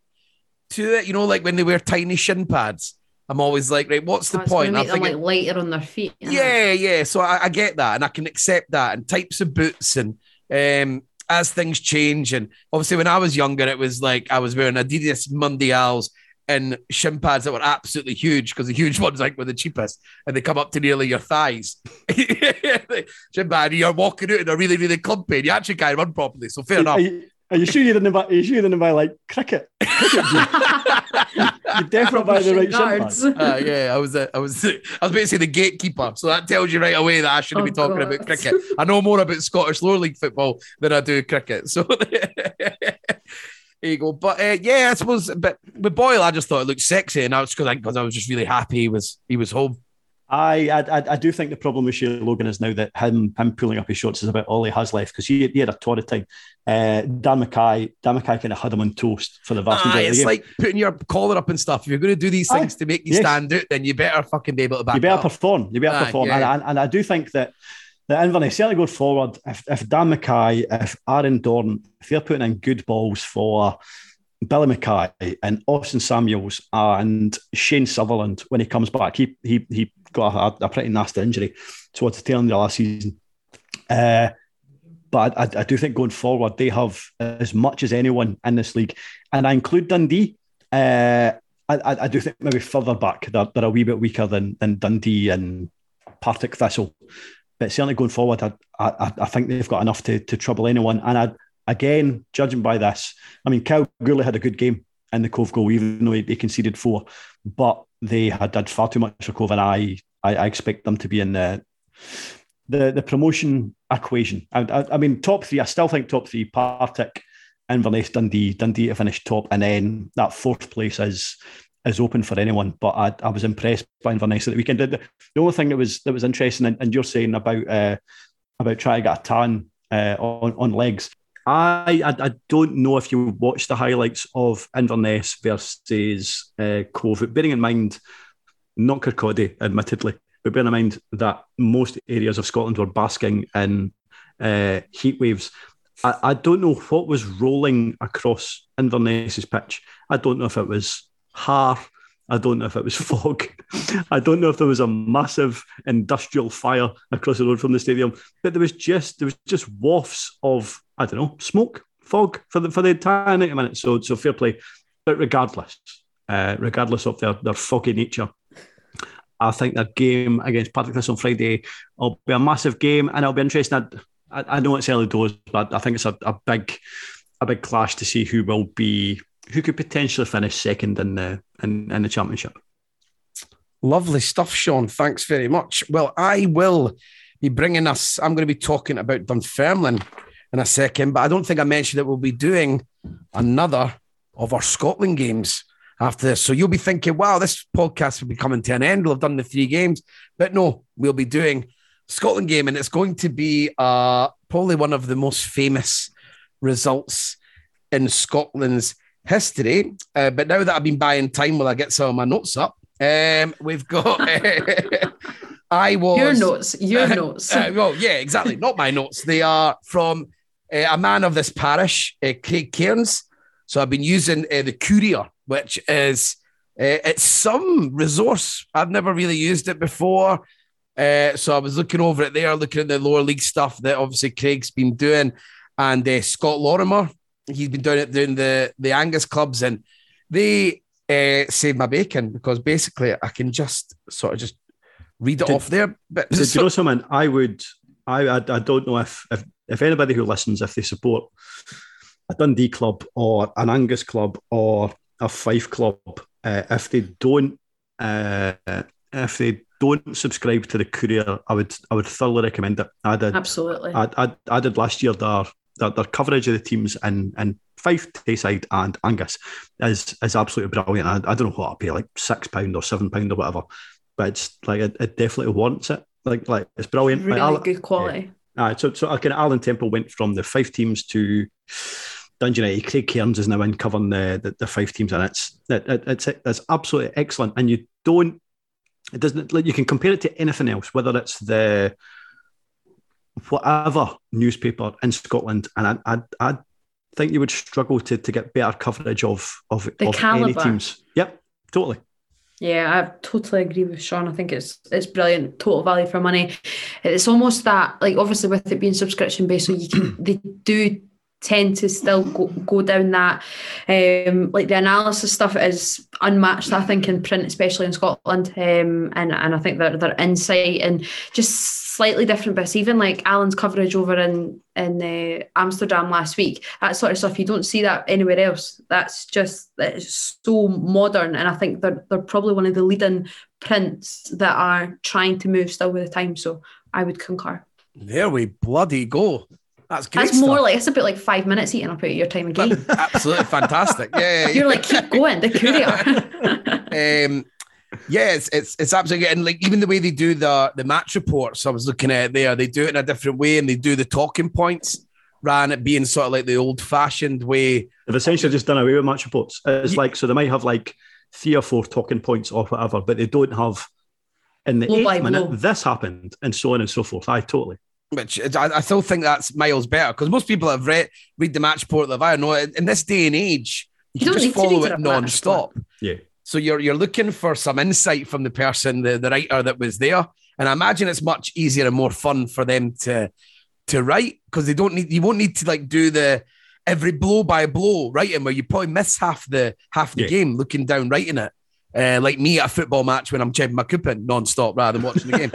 to it. You know, like when they wear tiny shin pads I'm always like, right, what's the oh, point? Make them like lighter on their feet. Yeah, it? yeah. So I, I, get that, and I can accept that, and types of boots, and um, as things change, and obviously when I was younger, it was like I was wearing Adidas Mundials, and shin pads that were absolutely huge because the huge ones like were the cheapest and they come up to nearly your thighs. shin pad, you're walking out and they're really, really clumpy and you actually can't run properly. So fair enough. Are you, are you sure you didn't buy? Are you sure you didn't buy like cricket? cricket you definitely buy the right guards. shin pad. Uh, yeah, I was, uh, I was, I was basically the gatekeeper, so that tells you right away that I shouldn't Oh, be talking God. about cricket. I know more about Scottish lower league football than I do cricket. So there you go. But uh, yeah, I suppose. But with Boyle, I just thought it looked sexy, and that's because I, 'cause I was just really happy he was he was home. I, I I do think the problem with Shay Logan is now that him him pulling up his shorts is about all he has left because he, he had a torrid time. Uh, Dan Mackay Dan Mackay kind of had him on toast for the vast Aye, majority of it's the game. like putting your collar up and stuff. If you're going to do these Aye, things ah, to make you yes. stand out, then you better fucking be able to back you better up. perform. You better Aye, perform. yeah. And, and, and I do think that that Inverness certainly going forward. If, if Dan Mackay, if Aaron Doran, if they're putting in good balls for Billy Mackay and Austin Samuels and Shane Sutherland when he comes back, he he he got a, a pretty nasty injury towards the tail end of the last season. Uh, but I, I do think going forward, they have as much as anyone in this league, and I include Dundee. Uh, I, I I do think maybe further back they're, they're a wee bit weaker than than Dundee and Partick Thistle, but certainly going forward, I I, I think they've got enough to, to trouble anyone. And I, again, judging by this, I mean, Kyle Gourlay had a good game in the Cove goal, even though he, he conceded four, but they had did far too much for I I, I expect them to be in the the the promotion equation. I, I, I mean, top three. I still think top three: Partick, Inverness, Dundee. Dundee to finish top, and then that fourth place is is open for anyone. But I, I was impressed by Inverness at the weekend. The, the only thing that was that was interesting, and, and you're saying about uh, about trying to get a tan uh, on on legs. I, I I don't know if you watched the highlights of Inverness versus uh, Cove, bearing in mind not Kirkcaldy, admittedly, but bearing in mind that most areas of Scotland were basking in uh, heat waves. I, I don't know what was rolling across Inverness's pitch. I don't know if it was haar. I don't know if it was fog. I don't know if there was a massive industrial fire across the road from the stadium. But there was just there was just wafts of I don't know smoke, fog for the for the entire ninety minutes. So so fair play. But regardless, uh, regardless of their their foggy nature, I think their game against Partick on Friday will be a massive game, and it'll be interesting. I, I, I know it's early doors, but I think it's a, a big a big clash to see who will be who could potentially finish second in the in, in the championship. Lovely stuff, Shaughan. Thanks very much. Well, I will be bringing us, I'm going to be talking about Dunfermline in a second, but I don't think I mentioned that we'll be doing another of our Scotland games after this. So you'll be thinking, wow, this podcast will be coming to an end. We'll have done the three games. But no, we'll be doing Scotland game, and it's going to be uh, probably one of the most famous results in Scotland's history. Uh, but now that I've been buying time while I get some of my notes up, um, we've got. I was Your notes, your notes. Uh, well, yeah, exactly. Not my notes. They are from uh, a man of this parish, uh, Craig Cairns. So I've been using uh, the Courier, which is uh, it's some resource. I've never really used it before. Uh, so I was looking over it there, looking at the lower league stuff that obviously Craig's been doing, and uh, Scott Lorimer, he's been doing it doing the the Angus clubs, and they uh, saved my bacon because basically I can just sort of just read it Did- off there. But Do you know something? I would. I, I I don't know if if if anybody who listens, if they support a Dundee club or an Angus club or a Fife club, uh, if they don't, uh, if they don't subscribe to the Courier, I would I would thoroughly recommend it. I did. Absolutely. I, I, I did last year their, their their coverage of the teams in in Fife, Tayside, and Angus is is absolutely brilliant. I, I don't know what I'll pay like six pound or seven pound or whatever, but it's like it, it definitely wants it. Like like it's brilliant. really Like, good quality. Aye, so so again, Alan Temple went from the Fife teams to Dundee United. Craig Cairns is now in covering the, the, the Fife teams, and it's it, it, it's it's absolutely excellent. And you don't it doesn't like you can compare it to anything else, whether it's the whatever newspaper in Scotland, and I I, I think you would struggle to, to get better coverage of of, of any teams. Yep, totally. Yeah, I totally agree with Shaughan. I think it's it's brilliant, total value for money. It's almost that like obviously with it being subscription based, so you can they do tend to still go, go down that um, like the analysis stuff is unmatched I think in print especially in Scotland. Um, and and I think their their insight and just slightly different bits even like Alan's coverage over in in uh, Amsterdam last week that sort of stuff you don't see that anywhere else. That's just it's so modern and I think they're, they're probably one of the leading prints that are trying to move still with the time so I would concur. There we bloody go that's great. That's more like it's about like five minutes eating up out of your time again. Absolutely fantastic. Yeah, yeah, yeah. you're like keep going. The courier. um, yeah, it's it's it's absolutely and like even the way they do the the match reports. I was looking at there. They do it in a different way, and they do the talking points rather than it being sort of like the old fashioned way. They've essentially just done away with match reports. It's yeah. like so they might have like three or four talking points or whatever, but they don't have in the blow eighth minute blow. this happened and so on and so forth. I totally which I, I still think that's miles better because most people have read read the match report that I know in this day and age you, you can just follow it non-stop. Yeah. So you're you're looking for some insight from the person, the, the writer that was there. And I imagine it's much easier and more fun for them to to write because they don't need you won't need to like do the every blow by blow writing where you probably miss half the half the yeah. game looking down writing it. Uh, like me at a football match when I'm checking my coupon non-stop rather than watching the game.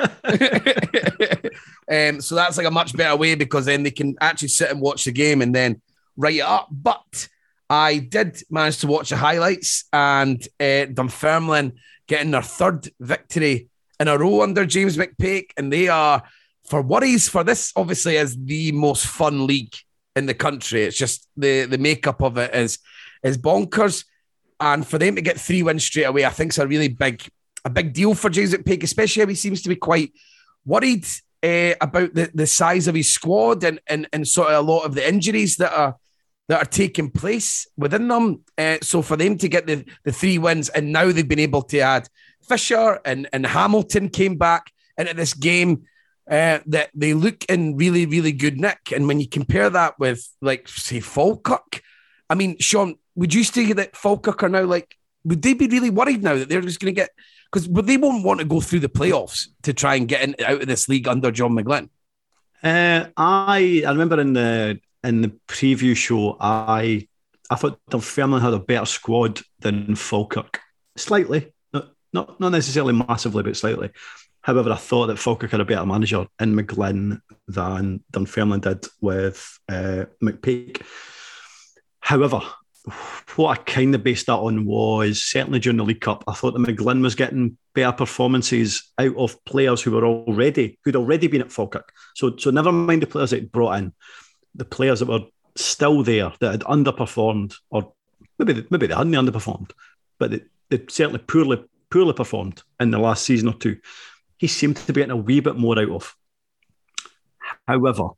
um, so that's like a much better way because then they can actually sit and watch the game and then write it up. But I did manage to watch the highlights and uh, Dunfermline getting their third victory in a row under James McPake, and they are for worries for this obviously is the most fun league in the country. It's just the the makeup of it is is bonkers. And for them to get three wins straight away, I think is a really big, a big deal for James McPake, especially he seems to be quite worried uh, about the, the size of his squad and, and and sort of a lot of the injuries that are that are taking place within them. Uh, so for them to get the, the three wins, and now they've been able to add Fisher and, and Hamilton came back into this game. Uh, that they look in really, really good nick. And when you compare that with, like, say, Falkirk, I mean, Shaughan, would you say that Falkirk are now like, would they be really worried now that they're just going to get, because they won't want to go through the playoffs to try and get in, out of this league under John McGlynn? Uh, I I remember in the in the preview show, I I thought Dunfermline had a better squad than Falkirk, slightly, not not, not necessarily massively, but slightly. However, I thought that Falkirk had a better manager in McGlynn than Dunfermline did with uh, McPake. However, what I kind of based that on was certainly during the League Cup, I thought that McGlynn was getting better performances out of players who were already who'd already been at Falkirk. So, so never mind the players that brought in, the players that were still there that had underperformed, or maybe maybe they hadn't underperformed, but they, they certainly poorly poorly performed in the last season or two. He seemed to be getting a wee bit more out of. However,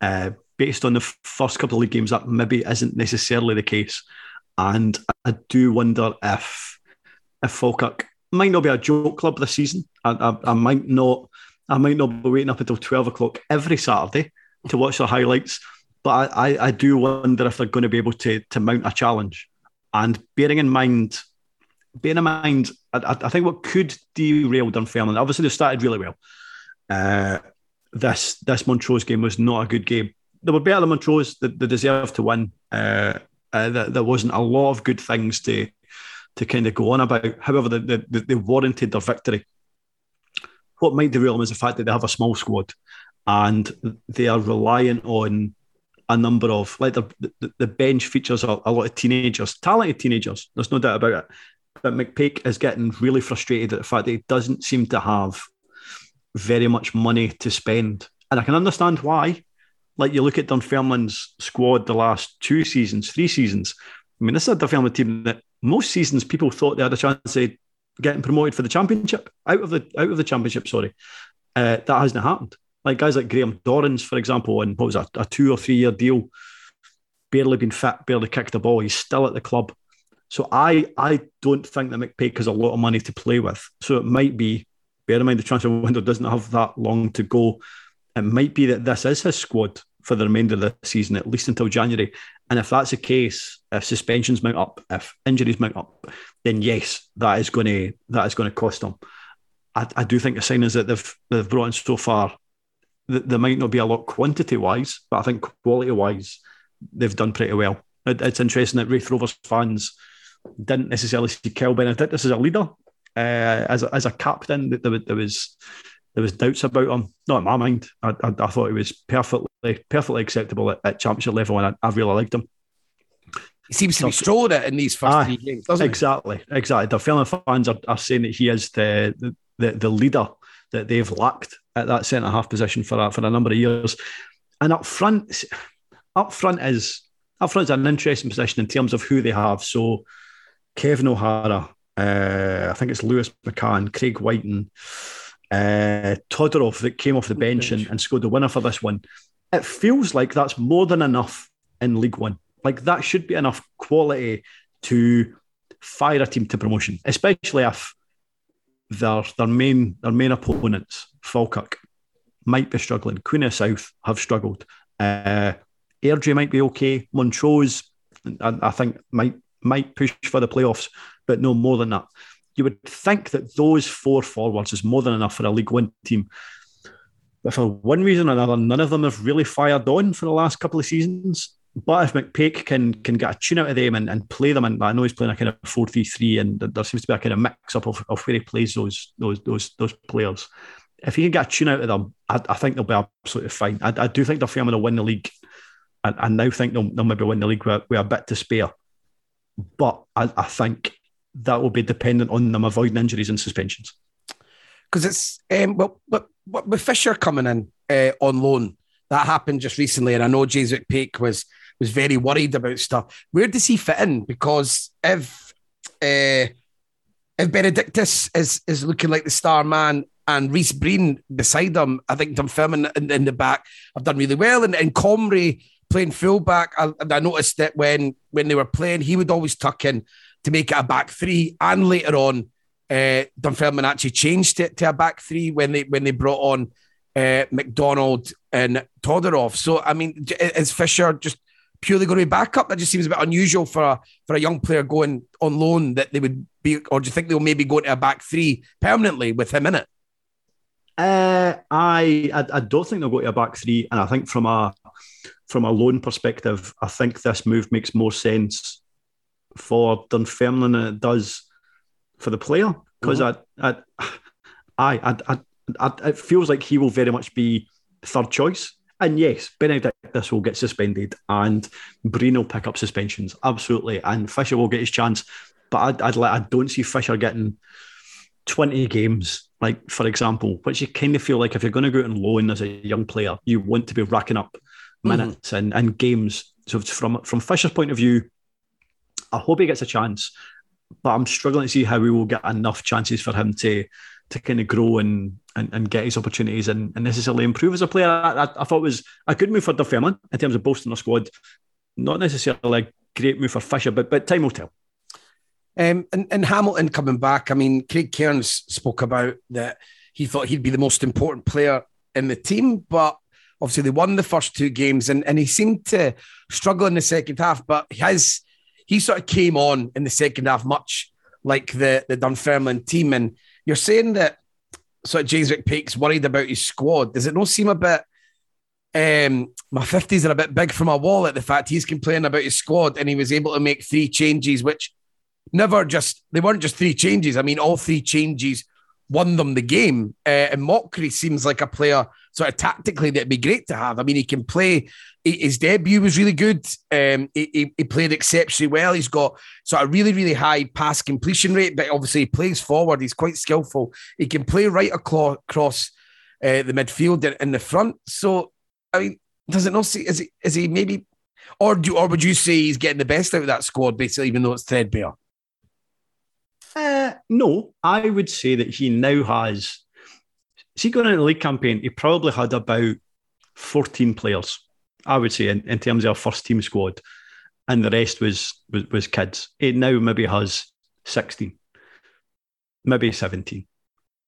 uh, based on the first couple of league games, that maybe isn't necessarily the case. And I do wonder if if Falkirk might not be a joke club this season. I, I, I might not I might not be waiting up until 12 o'clock every Saturday to watch the highlights. But I, I, I do wonder if they're going to be able to to mount a challenge. And bearing in mind, bearing in mind, I, I think what could derail Dunfermline, obviously they started really well. Uh, this this Montrose game was not a good game they were better than Montrose. They, they deserved to win. Uh, uh, there, wasn't a lot of good things to to kind of go on about. However, they, they, they warranted their victory. What might derail them is the fact that they have a small squad and they are reliant on a number of like the, the, the bench features a, a lot of teenagers, talented teenagers. There's no doubt about it. But McPake is getting really frustrated at the fact that he doesn't seem to have very much money to spend, and I can understand why like you look at Dunfermline's squad the last two seasons, three seasons. I mean, this is a Dunfermline team that most seasons people thought they had a chance of getting promoted for the championship out of the out of the championship. Sorry, uh, that hasn't happened. Like guys like Graham Dorrans, for example, and what was a, a two or three year deal, barely been fit, barely kicked the ball. He's still at the club. So I I don't think that McPake has a lot of money to play with. So it might be, bear in mind the transfer window doesn't have that long to go. It might be that this is his squad for the remainder of the season, at least until January. And if that's the case, if suspensions mount up, if injuries mount up, then yes, that is going to that is going to cost them. I, I do think the signings that they've they've brought in so far, there might not be a lot quantity wise, but I think quality wise, they've done pretty well. It, it's interesting that Raith Rovers fans didn't necessarily see Kyle Benedictus as a leader, uh, as a, as a captain. There, there was there was doubts about him. Not in my mind. I, I, I thought he was perfectly perfectly acceptable at, at championship level, and I, I really liked him. He seems to be strolling it in these first three games, doesn't exactly, he? Exactly, The Dunfermline fans are, are saying that he is the, the, the, the leader that they've lacked at that centre half position for a, for a number of years. And up front, up front is up front is an interesting position in terms of who they have. So Kevin O'Hara, uh, I think it's Lewis McCann, Craig Wighton, uh, Todorov that came off the bench. And, and scored the winner for this one. It feels like that's more than enough in League One. Like that should be enough quality to fire a team to promotion, especially if their their main their main opponents, Falkirk, might be struggling. Queen of South have struggled. Uh, Airdrie might be okay. Montrose, I, I think, might might push for the playoffs, but no more than that. You would think that those four forwards is more than enough for a League One team. But for one reason or another, none of them have really fired on for the last couple of seasons. But if McPake can can get a tune out of them and, and play them, and I know he's playing a kind of four three three, and there seems to be a kind of mix up of, of where he plays those those those those players. If he can get a tune out of them, I, I think they'll be absolutely fine. I, I do think they're going to win the league. I, I now think they'll, they'll maybe win the league with, with a bit to spare. But I, I think that will be dependent on them avoiding injuries and suspensions. Because it's um, well, but, but with Fisher coming in uh, on loan, that happened just recently, and I know James McPake was was very worried about stuff. Where does he fit in? Because if uh, if Benedictus is is looking like the star man and Rhys Breen beside him, I think Dunfermline in, in the back have done really well. And, and Comrie playing fullback, I, I noticed that when when they were playing, he would always tuck in to make it a back three. And later on, uh, Dunfermline actually changed it to a back three when they when they brought on uh, McDonald and Todorov. So I mean, is Fisher just purely going to be backup? That just seems a bit unusual for a for a young player going on loan that they would be, or do you think they'll maybe go to a back three permanently with him in it? Uh, I, I, I don't think they'll go to a back three, and I think from a from a loan perspective, I think this move makes more sense for Dunfermline than it does for the player because mm-hmm. I, I, I, I, I, it feels like he will very much be third choice. And yes, Benedictus will get suspended and Breen will pick up suspensions, absolutely. And Fisher will get his chance. But I'd, I'd I don't see Fisher getting 20 games, like for example, which you kind of feel like if you're going to go out on loan as a young player, you want to be racking up mm-hmm. minutes mm-hmm. and, and games. So from from Fisher's point of view, I hope he gets a chance, but I'm struggling to see how we will get enough chances for him to to kind of grow and and, and get his opportunities and, and necessarily improve as a player. I, I, I thought was a good move for Dunfermline in terms of boosting the squad. Not necessarily a great move for Fisher, but but time will tell. Um, and, and Hamilton coming back, I mean, Craig Cairns spoke about that he thought he'd be the most important player in the team, but obviously they won the first two games and, and he seemed to struggle in the second half, but his he sort of came on in the second half much like the, the Dunfermline team. And you're saying that sort of James McPake's worried about his squad. Does it not seem a bit um, my 50s are a bit big for my wallet. The fact he's complaining about his squad and he was able to make three changes, which never just, they weren't just three changes. I mean, all three changes won them the game. Uh, and Mochrie seems like a player sort of tactically that'd be great to have. I mean, he can play. His debut was really good. Um, he, he, played exceptionally well. He's got sort of really, really high pass completion rate, but obviously he plays forward. He's quite skillful. He can play right across uh, the midfield and in the front. So, I mean, does it not see? Is he? Is he maybe? Or do? Or would you say he's getting the best out of that squad, basically, even though it's threadbare? Uh, no, I would say that he now has. See, going into the league campaign, he probably had about 14 players, I would say, in, in terms of our first team squad. And the rest was, was, was kids. It now maybe has 16, maybe 17.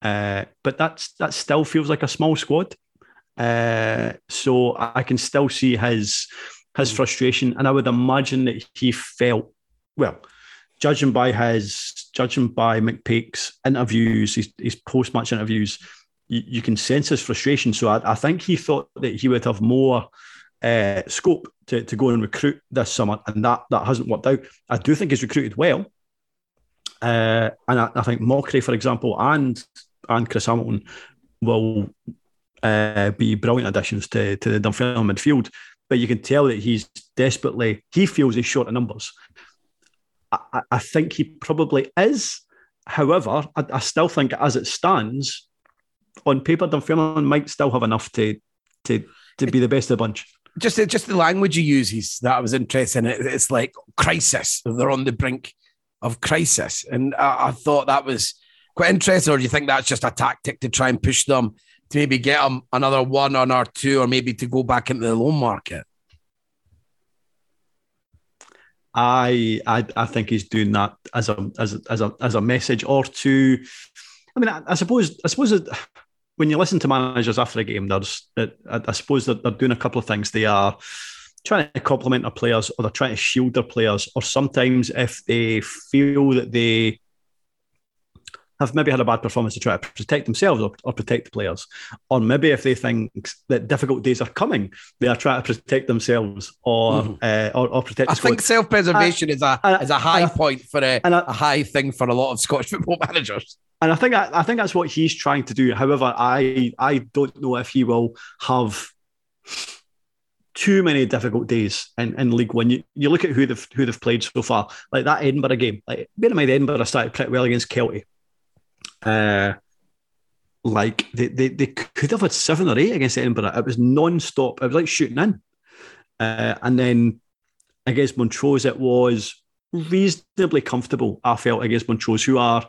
Uh, but that's that still feels like a small squad. Uh, so I can still see his his hmm. frustration, and I would imagine that he felt well judging by his, judging by McPake's interviews, his, his post match interviews, you, you, can sense his frustration. So I, I, think he thought that he would have more uh, scope to, to go and recruit this summer, and that that hasn't worked out. I do think he's recruited well, uh, and I, I, think Mochrie, for example, and and Chris Hamilton will uh, be brilliant additions to to the Dunfermline midfield. But you can tell that he's desperately he feels he's short of numbers. I, I think he probably is. However, I, I still think as it stands, on paper, Dunfermline might still have enough to to to be the best of the bunch. Just just the language he uses that was interesting. It, it's like crisis. They're on the brink of crisis, and I, I thought that was quite interesting. Or do you think that's just a tactic to try and push them to maybe get them another one on or two, or maybe to go back into the loan market? I, I I think he's doing that as a as a, as a as a message or to. I mean, I, I suppose I suppose it, when you listen to managers after a game, there's I, I suppose they're, they're doing a couple of things. They are trying to compliment their players, or they're trying to shield their players, or sometimes if they feel that they have maybe had a bad performance to try to protect themselves or, or, protect the players. Or maybe if they think that difficult days are coming, they are trying to protect themselves or mm. uh, or, or, protect. I think self preservation is a is a high point for a, a, a high thing for a lot of Scottish football managers. And I think I, I think that's what he's trying to do. However, I I don't know if he will have too many difficult days in, in League One. You, you look at who they've who they've played so far, like that Edinburgh game. Like bear in mind, Edinburgh started pretty well against Kelty. Uh, like they, they, they could have had seven or eight against Edinburgh. It was non-stop. It was like shooting in. Uh, and then against Montrose, it was reasonably comfortable. I felt against Montrose, who are,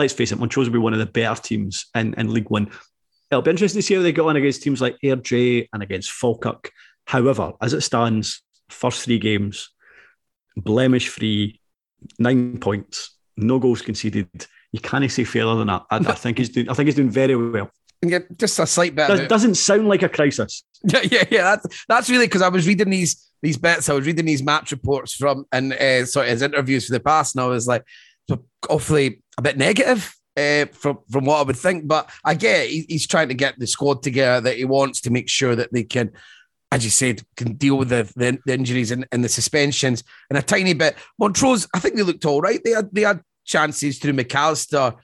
let's face it, Montrose will be one of the better teams in, in League One. It'll be interesting to see how they go on against teams like Airdrie and against Falkirk. However, as it stands, first three games, blemish free, nine points, no goals conceded you can't say fairer than that. I, I, think he's doing. I think he's doing very well. Yeah, just a slight bit. Does, doesn't sound like a crisis. Yeah, yeah, yeah. That's that's really because I was reading these these bits. I was reading these match reports from and uh, sorry, his interviews for the past, and I was like, awfully a bit negative uh, from from what I would think. But I get he, he's trying to get the squad together that he wants to make sure that they can, as you said, can deal with the, the, the injuries and, and, the suspensions and a tiny bit. Montrose, I think they looked all right. They had they had chances through McAllister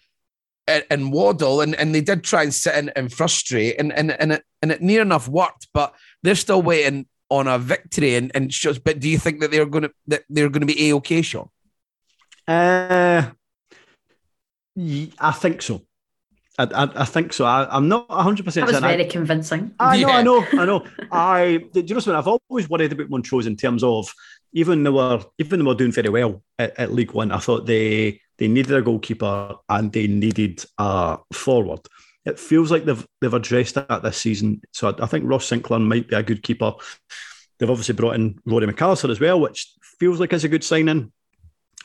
and, and Waddle, and, and they did try and sit in and frustrate, and and and it, and it near enough worked, but they're still waiting on a victory. And and just, but do you think that they're going to that they're going to be a okay, Shaughan? Uh, I think so. I, I, I, think so. I, am not 100. percent That was very convincing. I know, yeah. I know, I know. I do you know something? I've always worried about Montrose in terms of even though we're even though we're doing very well at, at League One. I thought they they needed a goalkeeper and they needed a forward. It feels like they've they've addressed that this season. So I, I think Ross Sinclair might be a good keeper. They've obviously brought in Rory McAllister as well, which feels like it's a good signing.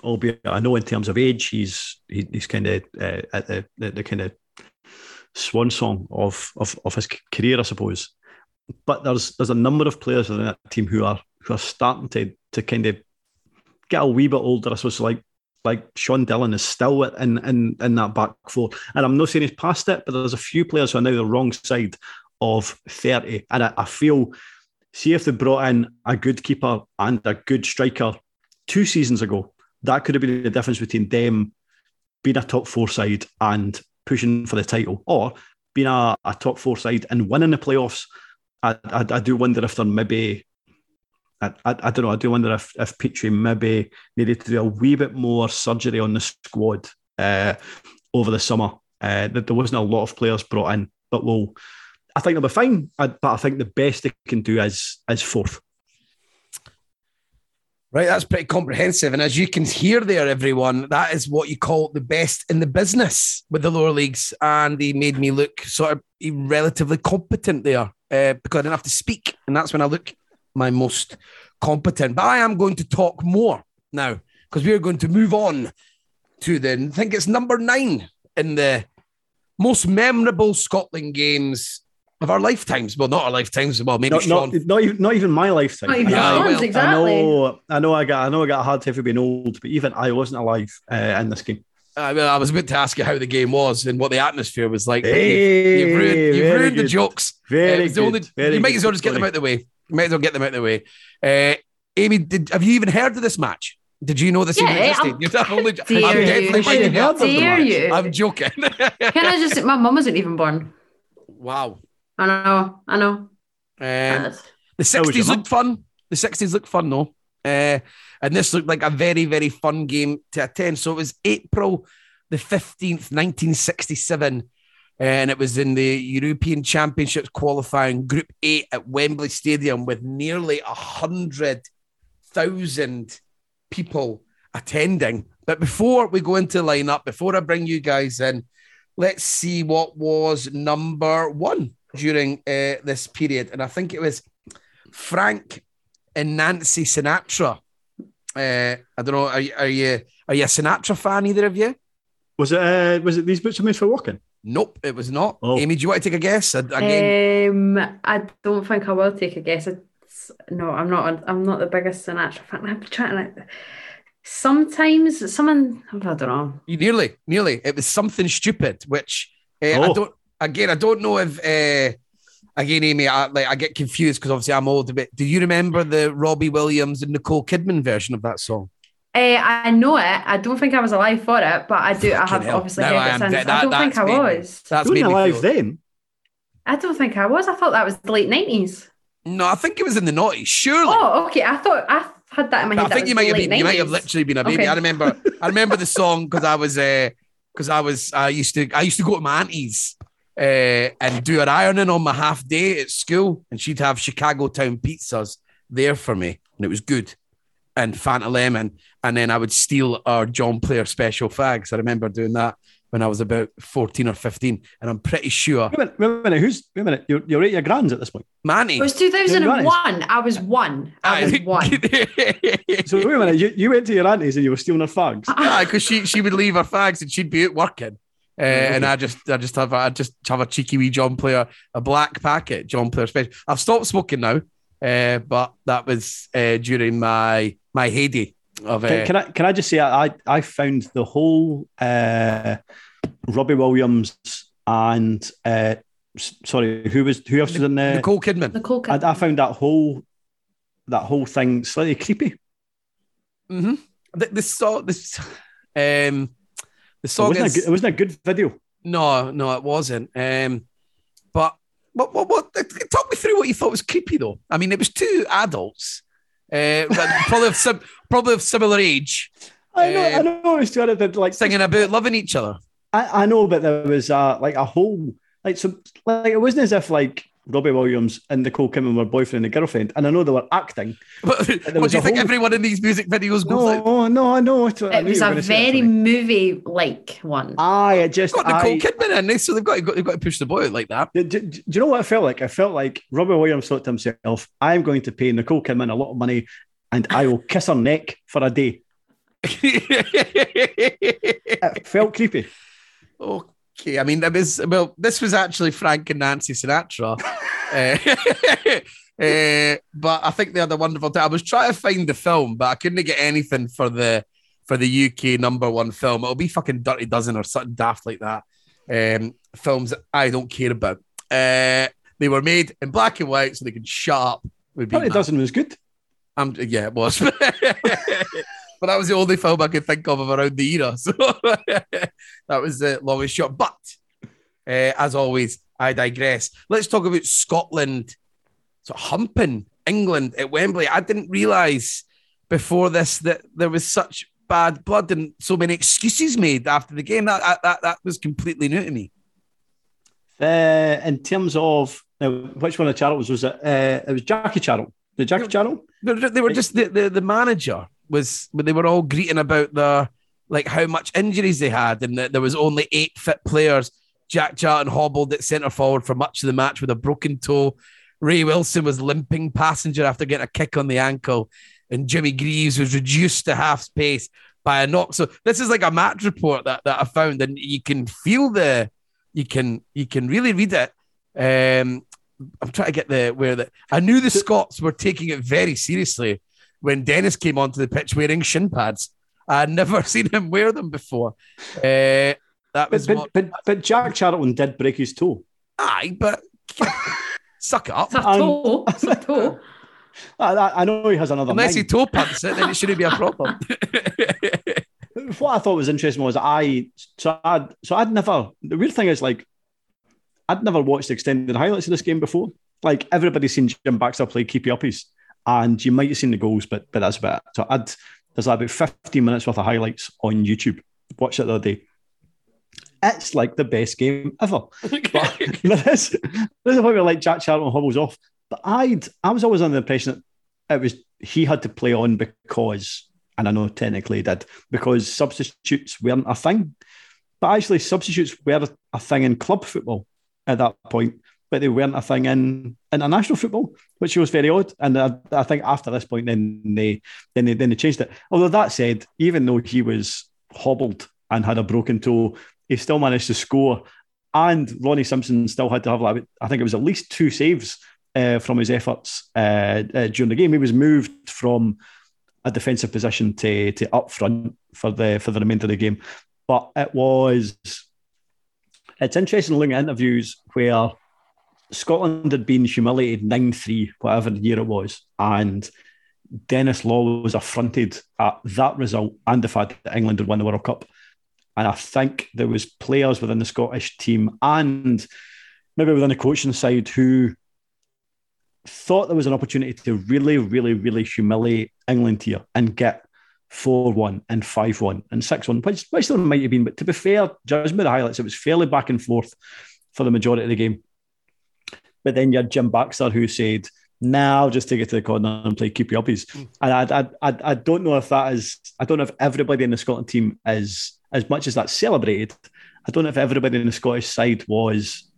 Albeit, I know in terms of age, he's he, he's kind of uh, at the, the, the kind of swan song of, of of his career, I suppose. But there's there's a number of players within that team who are who are starting to to kind of get a wee bit older. I suppose like like Sean Dillon is still in in in that back four, and I'm not saying he's past it, but there's a few players who are now the wrong side of thirty, and I, I feel. See if they brought in a good keeper and a good striker two seasons ago, that could have been the difference between them being a top four side and pushing for the title, or being a, a top four side and winning the playoffs. I, I, I do wonder if they're maybe I, I, I, don't know. I do wonder if if Petrie maybe needed to do a wee bit more surgery on the squad uh, over the summer. Uh, there wasn't a lot of players brought in, but we'll. I think they'll be fine. but I think the best they can do is is fourth. Right, that's pretty comprehensive. And as you can hear there, everyone, that is what you call the best in the business with the lower leagues. And he made me look sort of relatively competent there uh, because I didn't have to speak. And that's when I look my most competent. But I am going to talk more now because we are going to move on to the, I think it's number nine in the most memorable Scotland games of our lifetimes. Well, not our lifetimes. Well, maybe not, not, not, even not even my lifetime. Not even yeah, well, exactly. I know, I know, I got, I know, I got a hard time for being old, but even I wasn't alive uh, in this game. I, mean, I was about to ask you how the game was and what the atmosphere was like. Hey, you've, you've ruined, you've ruined the jokes. Very uh, good. Only, very you might as well just get them out of the way. You might as well get them out of the way. Uh, Amy, did, have you even heard of this match? Did you know this even existed? I'm- You're not only, Dare I'm definitely you heard up. of the Dare you? I'm joking. Can I just? My mum wasn't even born. wow. I know. I know. Um, the How was your 60s mum? looked fun. The 60s looked fun, though. Uh, and this looked like a very, very fun game to attend. So it was April the 15th, 1967. And it was in the European Championships qualifying Group 8 at Wembley Stadium with nearly a 100,000 people attending. But before we go into lineup, before I bring you guys in, let's see what was number one during uh, this period. And I think it was Frank and Nancy Sinatra. Uh, I don't know. Are, you- are you are you a Sinatra fan? Either of you? Was it? Uh, was it these boots are made for walking? Nope, it was not. Oh. Amy, do you want to take a guess? Again, Um, I don't think I will take a guess. It's, no, I'm not. I'm not the biggest Sinatra fan. I'm trying to. Like, Sometimes someone I don't know. you nearly, nearly. It was something stupid, which uh, I Oh. don't. Again, I don't know if. Uh, again, Amy, I, like I get confused because obviously I'm old a bit. Do you remember the Robbie Williams and Nicole Kidman version of that song? Uh, I know it. I don't think I was alive for it, but I do. I have Fucking hell. obviously No, heard I it since. dead. I don't think I that's made me- was. That's You made were alive feel- then. I don't think I was. I thought that was the late nineties. No, I think it was in the noughties. Surely. Oh, okay. I thought I had that in my No, head. I think you was might have late been. You might have literally been a baby. Okay. I remember. I remember the song because I was. Because I was. I used to. I used to go to my auntie's uh, and do her ironing on my half day at school, and she'd have Chicago Town pizzas there for me, and it was good, and Fanta lemon, and then I would steal our John Player special fags. I remember doing that when I was about fourteen or fifteen, and I'm pretty sure Wait a minute. Wait a minute. Who's? Wait a minute. You're, you're at your grands at this point. Manny. It was 2001. I was one. I was one. So wait a minute. You, you went to your aunties and you were stealing their fags. Yeah, because she she would leave her fags and she'd be out working. Uh, okay. And I just I just have I just have a cheeky wee John Player, a black packet John Player special. I've stopped smoking now, uh, but that was uh, during my my heyday of. Uh, Can, can I can I just say I I I found the whole uh, Robbie Williams and uh, sorry who was who else was in there? Nicole Kidman. Nicole I, Kidman. I found that whole that whole thing slightly creepy. Mm-hmm. The, the song this um the It song wasn't, is a good, it wasn't a good video. no no it wasn't um but what what what talk me through what you thought was creepy though. I mean it was two adults. Uh, probably of sim- probably of similar age, I know, I Um, know. It's kind of like singing about loving each other. I, I know, but there was uh, like a whole like so like it wasn't as if like Robbie Williams and Nicole Kidman were boyfriend and girlfriend, and I know they were acting. But what do you was think whole- everyone in these music videos goes No, oh, no, I know. It, It was a very movie like one. Aye, it just Got Nicole I, Kidman in this, so they've got, to, they've got to push the boy out like that. Do, do- do you know what I felt like? I felt like Robbie Williams thought to himself, I'm going to pay Nicole Kidman a lot of money and I will kiss her neck for a day. It felt creepy. Oh, okay, I mean, that was well. This was actually Frank and Nancy Sinatra, uh, uh, but I think they had a wonderful time. I was trying to find the film, but I couldn't get anything for the for the UK number one film. It'll be fucking Dirty Dozen or something daft like that. Um, films that I don't care about. Uh, they were made in black and white, so they could shut up. Would be Dirty Dozen was good. Um, yeah, it was. but that was the only film I could think of of around the era. So that was the longest shot. But uh, as always, I digress. Let's talk about Scotland. So humping England at Wembley. I didn't realise before this that there was such bad blood and so many excuses made after the game. That that, that was completely new to me. Uh, in terms of now, which one of the Charltons was it? Uh, it was Jackie Charlton. The Jackie Charlton? They were- they were just the, the, the manager was when they were all greeting about the like how much injuries they had and that there was only eight fit players. Jack Charlton hobbled at centre forward for much of the match with a broken toe. Ray Wilson was limping passenger after getting a kick on the ankle, and Jimmy Greaves was reduced to half space by a knock. So this is like a match report that, that I found, and you can feel the, you can you can really read it. Um, I'm trying to get the where that I knew the Scots were taking it very seriously when Denis came onto the pitch wearing shin pads. I'd never seen him wear them before. Uh, that But, was but, what, but, but Jack Charlton did break his toe. aye, but suck it up. It's a toe. It's a toe. I, I know he has another. Unless mind. he toe punts it, then it shouldn't be a problem. what I thought was interesting was I so I so I'd never the weird thing is like I'd never watched extended highlights of this game before. Like everybody's seen Jim Baxter play keepy uppies, and you might have seen the goals, but but that's about it. So I'd there's about 15 minutes worth of highlights on YouTube. Watch it the other day. It's like the best game ever. But this, this is probably like Jack Charlton hobbles off. But I'd I was always under the impression that it was he had to play on because and I know technically he did, because substitutes weren't a thing. But actually, substitutes were a thing in club football at that point, but they weren't a thing in international football, which was very odd. And I, I think after this point, then they then they then they changed it. Although that said, even though he was hobbled and had a broken toe, he still managed to score. And Ronnie Simpson still had to have, like, I think it was at least two saves uh, from his efforts uh, uh, during the game. He was moved from a defensive position to to up front for the for the remainder of the game. But it was it's interesting looking at interviews where Scotland had been humiliated 9-3, whatever the year it was, and Denis Law was affronted at that result and the fact that England had won the World Cup. And I think there was players within the Scottish team and maybe within the coaching side who thought there was an opportunity to really, really, really humiliate England here and get 4 1 and 5 1 and 6 1, which, which there might have been. But to be fair, judging by the highlights, it was fairly back and forth for the majority of the game. But then you had Jim Baxter who said, now just take it to the corner and play keepy uppies. Mm. And I, I, I, I don't know if that is, I don't know if everybody in the Scotland team is, as much as that's celebrated, I don't know if everybody in the Scottish side was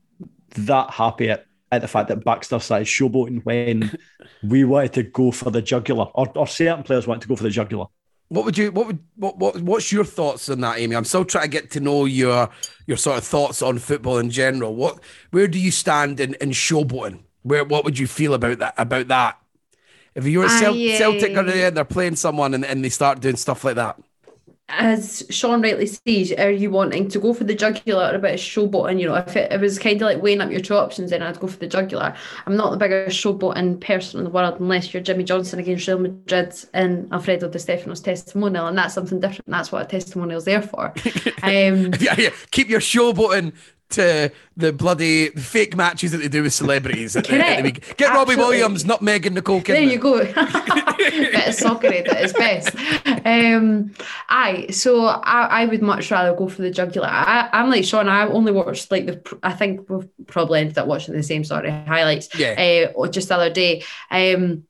that happy at at the fact that Baxter started showboating when we wanted to go for the jugular, or, or certain players wanted to go for the jugular. What would you? What would? What, what? What's your thoughts on that, Amy? I'm still trying to get to know your your sort of thoughts on football in general. What? Where do you stand in, in showboating? Where? What would you feel about that? About that? If you're at Cel- Celtic or um, they're playing someone and, and they start doing stuff like that as Shaughan rightly says, are you wanting to go for the jugular or a bit of showboating? You know, if it, it was kind of like weighing up your two options, then I'd go for the jugular. I'm not the biggest showboating person in the world unless you're Jimmy Johnstone against Real Madrid and Alfredo Di Stefano's testimonial, and that's something different. That's what a testimonial's there for. Um, yeah, yeah. Keep your showboating to the bloody fake matches that they do with celebrities. At the, at the Get Absolutely. Robbie Williams, not Megan Nicole Kidman. There you go. Bit of soccer at its best. Um, aye, so I, I would much rather go for the jugular. I, am like Shaughan. I only watched like the. I think we've probably ended up watching the same sort of highlights. Yeah. Uh, just the other day. Um,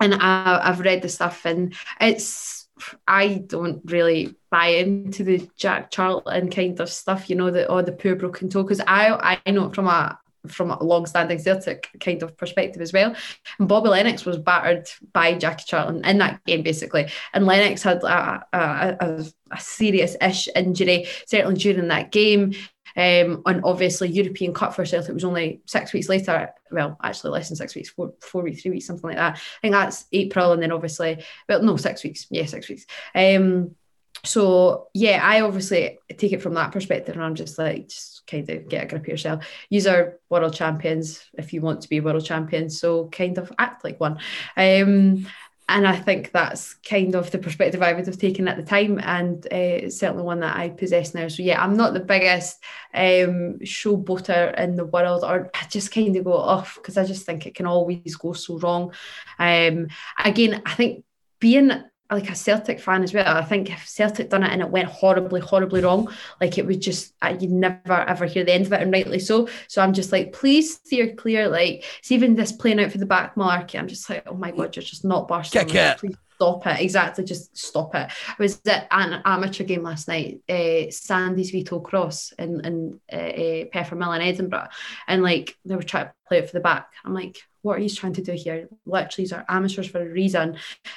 and I, I've read the stuff, and it's I don't really buy into the Jack Charlton kind of stuff, you know, the or the poor broken toe, because I I know from a from a long-standing Celtic kind of perspective as well. And Bobby Lennox was battered by Jackie Charlton in that game, basically. And Lennox had a, a, a, a serious-ish injury, certainly during that game. Um, and obviously, European Cup for Celtic was only six weeks later. Well, actually, less than six weeks, four, four weeks, three weeks, something like that. I think that's April, and then obviously, well, no, six weeks. Yeah, six weeks. Um, so yeah, I obviously take it from that perspective, and I'm just like, just kind of get a grip of yourself. Use our world champions if you want to be world champions. So kind of act like one. Um, and I think that's kind of the perspective I would have taken at the time, and uh, certainly one that I possess now. So yeah, I'm not the biggest um, showboater in the world, or I just kind of go off because I just think it can always go so wrong. Um, again, I think being like a Celtic fan as well. I think if Celtic done it and it went horribly, horribly wrong, like it would just uh, you'd never ever hear the end of it, and rightly so. So I'm just like, please steer clear. Like it's even this playing out for the back market. I'm just like, oh my god, you're just not Barcelona. Please stop it. Exactly, just stop it. I was at an amateur game last night, uh, Sandy's Vito Cross in in uh, uh, Peffermill in Edinburgh, and like they were trying to play it for the back. I'm like, what are you trying to do here? Literally, these are amateurs for a reason.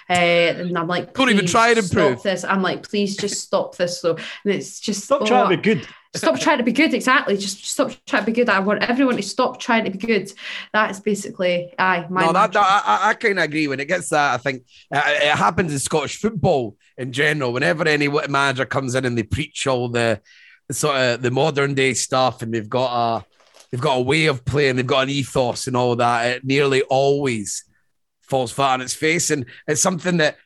Uh, and I'm like, don't even try and improve this. I'm like, please just stop this. So and it's just stop oh, trying to be good. Stop trying to be good. Exactly. Just stop trying to be good. I want everyone to stop trying to be good. That's basically, aye. My no, that, that, I, I kind of agree. When it gets that, I think uh, it happens in Scottish football in general. Whenever any manager comes in and they preach all the, the sort of the modern day stuff, and they've got a they've got a way of playing, they've got an ethos and all that. It nearly always falls flat on its face, and it's something that.